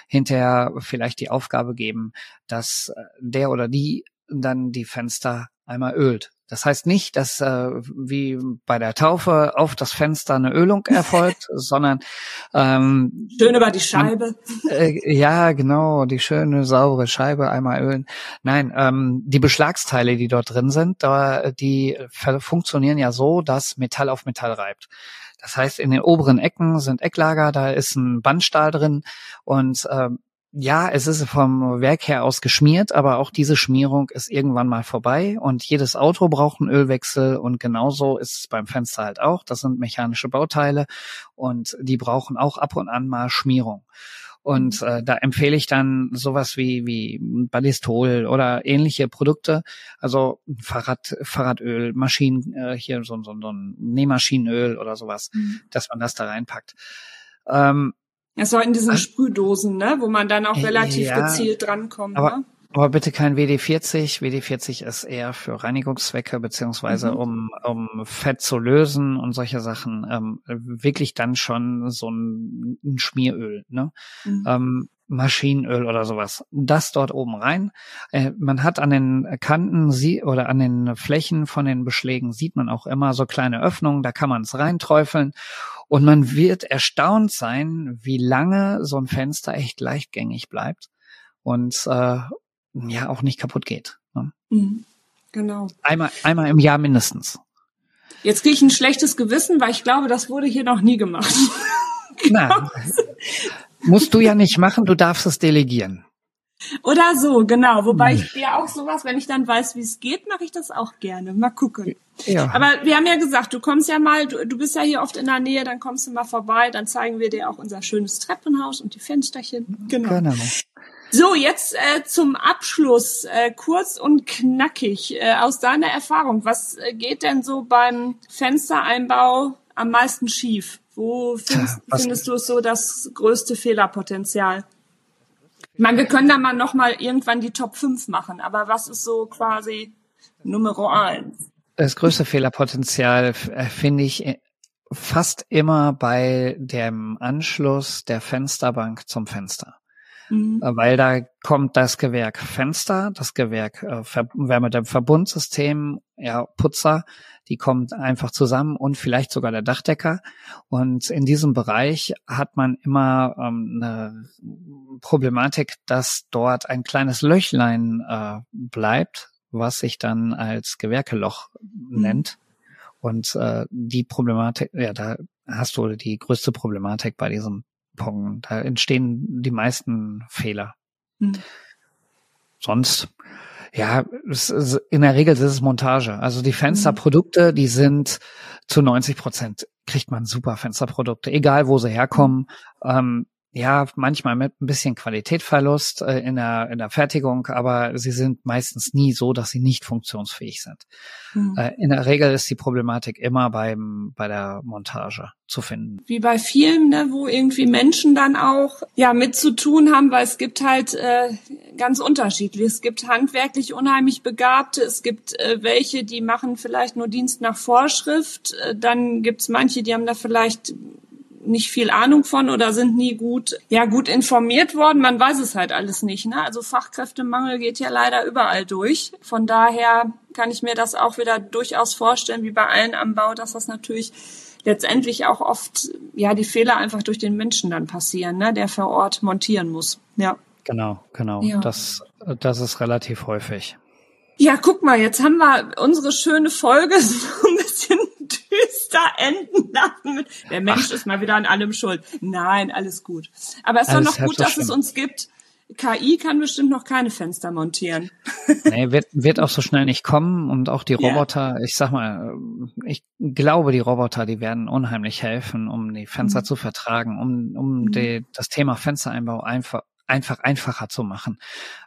hinterher vielleicht die Aufgabe geben, dass der oder die dann die Fenster einmal ölt. Das heißt nicht, dass äh, wie bei der Taufe auf das Fenster eine Ölung erfolgt, sondern ähm, schön über die Scheibe. Äh, ja, genau, die schöne saubere Scheibe einmal ölen. Nein, ähm, die Beschlagsteile, die dort drin sind, da, die funktionieren ja so, dass Metall auf Metall reibt. Das heißt, in den oberen Ecken sind Ecklager, da ist ein Bandstahl drin und ähm, ja, es ist vom Werk her aus geschmiert, aber auch diese Schmierung ist irgendwann mal vorbei und jedes Auto braucht einen Ölwechsel und genauso ist es beim Fenster halt auch. Das sind mechanische Bauteile und die brauchen auch ab und an mal Schmierung. Und äh, da empfehle ich dann sowas wie, wie Ballistol oder ähnliche Produkte, also Fahrrad, Fahrradöl, Maschinen, äh, hier so, so, so ein Nähmaschinenöl oder sowas, mhm. dass man das da reinpackt. Ähm, es war in diesen. Sprühdosen, ne, wo man dann auch äh, relativ ja, gezielt drankommt. Aber, ne? aber bitte kein WD-40. WD-40 ist eher für Reinigungszwecke beziehungsweise mhm. um, um Fett zu lösen und solche Sachen. Ähm, wirklich dann schon so ein, ein Schmieröl. Ne? Mhm. Ähm, Maschinenöl oder sowas. Das dort oben rein. Äh, man hat an den Kanten sie oder an den Flächen von den Beschlägen sieht man auch immer so kleine Öffnungen, da kann man es reinträufeln und man wird erstaunt sein, wie lange so ein Fenster echt leichtgängig bleibt und äh, ja auch nicht kaputt geht. Ne? Mhm. Genau. Einmal, einmal im Jahr mindestens. Jetzt kriege ich ein schlechtes Gewissen, weil ich glaube, das wurde hier noch nie gemacht. Na, musst du ja nicht machen, du darfst es delegieren. Oder so, genau. Wobei hm. ich dir auch sowas, wenn ich dann weiß, wie es geht, mache ich das auch gerne. Mal gucken. Ja. Aber wir haben ja gesagt, du kommst ja mal, du, du bist ja hier oft in der Nähe, dann kommst du mal vorbei, dann zeigen wir dir auch unser schönes Treppenhaus und die Fensterchen. Genau. genau. So, jetzt äh, zum Abschluss, äh, kurz und knackig, äh, aus deiner Erfahrung, was äh, geht denn so beim Fenstereinbau am meisten schief? Wo findest, Tja, findest du es so das größte Fehlerpotenzial? Ich meine, wir können da mal nochmal irgendwann die Top 5 machen, aber was ist so quasi Nummer eins? Das größte Fehlerpotenzial äh, finde ich äh, fast immer bei dem Anschluss der Fensterbank zum Fenster. Mhm. Äh, weil da kommt das Gewerk Fenster, das Gewerk äh, Wärme dem Verbundsystem, ja, Putzer, die kommt einfach zusammen und vielleicht sogar der Dachdecker. Und in diesem Bereich hat man immer ähm, eine Problematik, dass dort ein kleines Löchlein äh, bleibt, was sich dann als Gewerkeloch mhm. nennt. Und äh, die Problematik, ja, da hast du die größte Problematik bei diesem Pong. Da entstehen die meisten Fehler. Hm. Sonst, ja, ist, in der Regel ist es Montage. Also die Fensterprodukte, die sind zu 90 Prozent kriegt man super Fensterprodukte, egal wo sie herkommen. Ähm, ja, manchmal mit ein bisschen Qualitätverlust äh, in, der, in der Fertigung, aber sie sind meistens nie so, dass sie nicht funktionsfähig sind. Mhm. Äh, in der Regel ist die Problematik immer beim, bei der Montage zu finden. Wie bei vielen, ne, wo irgendwie Menschen dann auch ja mit zu tun haben, weil es gibt halt äh, ganz unterschiedlich. Es gibt handwerklich unheimlich Begabte, es gibt äh, welche, die machen vielleicht nur Dienst nach Vorschrift, äh, dann gibt's manche, die haben da vielleicht nicht viel Ahnung von oder sind nie gut, ja, gut informiert worden. Man weiß es halt alles nicht. Ne? Also Fachkräftemangel geht ja leider überall durch. Von daher kann ich mir das auch wieder durchaus vorstellen, wie bei allen am Bau, dass das natürlich letztendlich auch oft, ja, die Fehler einfach durch den Menschen dann passieren, ne? der vor Ort montieren muss. Ja. Genau, genau. Ja. Das, das ist relativ häufig. Ja, guck mal, jetzt haben wir unsere schöne Folge so ein bisschen düster enden lassen. Der Mensch Ach. ist mal wieder an allem schuld. Nein, alles gut. Aber es ist doch noch gut, dass es uns gibt. KI kann bestimmt noch keine Fenster montieren. Nee, wird, wird auch so schnell nicht kommen und auch die Roboter, yeah. ich sag mal, ich glaube, die Roboter, die werden unheimlich helfen, um die Fenster mhm. zu vertragen, um, um mhm. die, das Thema Fenstereinbau einfach einfach einfacher zu machen.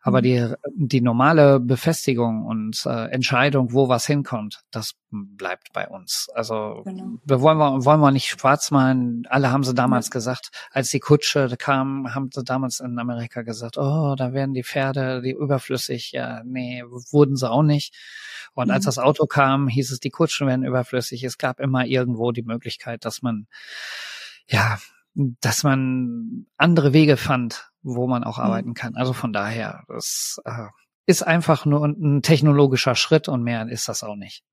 Aber mhm. die, die normale Befestigung und äh, Entscheidung, wo was hinkommt, das bleibt bei uns. Also genau. wir wollen, wir wollen wir nicht schwarz malen. Alle haben sie damals ja. gesagt, als die Kutsche kam, haben sie damals in Amerika gesagt, oh, da werden die Pferde, die überflüssig. Ja, nee, wurden sie auch nicht. Und mhm. als das Auto kam, hieß es, die Kutschen werden überflüssig. Es gab immer irgendwo die Möglichkeit, dass man ja, dass man andere Wege fand, wo man auch mhm. arbeiten kann. Also von daher, das äh, ist einfach nur ein technologischer Schritt und mehr ist das auch nicht.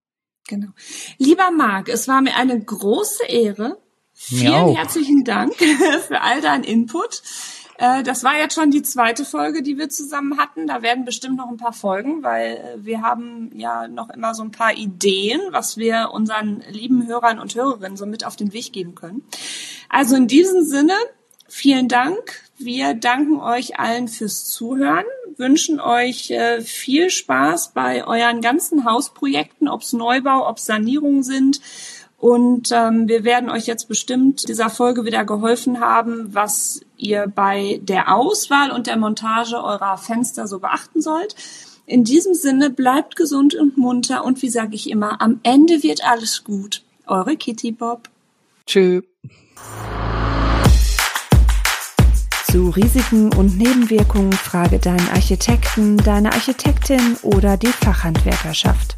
Genau. Lieber Marc, es war mir eine große Ehre. Vielen herzlichen Dank für all deinen Input. Äh, das war jetzt schon die zweite Folge, die wir zusammen hatten. Da werden bestimmt noch ein paar Folgen, weil äh, wir haben ja noch immer so ein paar Ideen, was wir unseren lieben Hörern und Hörerinnen so mit auf den Weg geben können. Also in diesem Sinne, vielen Dank. Wir danken euch allen fürs Zuhören, wünschen euch äh, viel Spaß bei euren ganzen Hausprojekten, ob es Neubau, ob Sanierungen sind und ähm, wir werden euch jetzt bestimmt dieser Folge wieder geholfen haben, was ihr bei der Auswahl und der Montage eurer Fenster so beachten sollt. In diesem Sinne bleibt gesund und munter und wie sage ich immer, am Ende wird alles gut. Eure Kitty Bob. Tschüss. Zu Risiken und Nebenwirkungen frage deinen Architekten, deine Architektin oder die Fachhandwerkerschaft.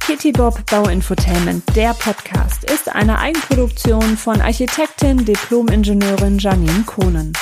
Kitty Bob Bauinfotainment, der Podcast, ist eine Eigenproduktion von Architektin, Diplom-Ingenieurin Janine Kohnen.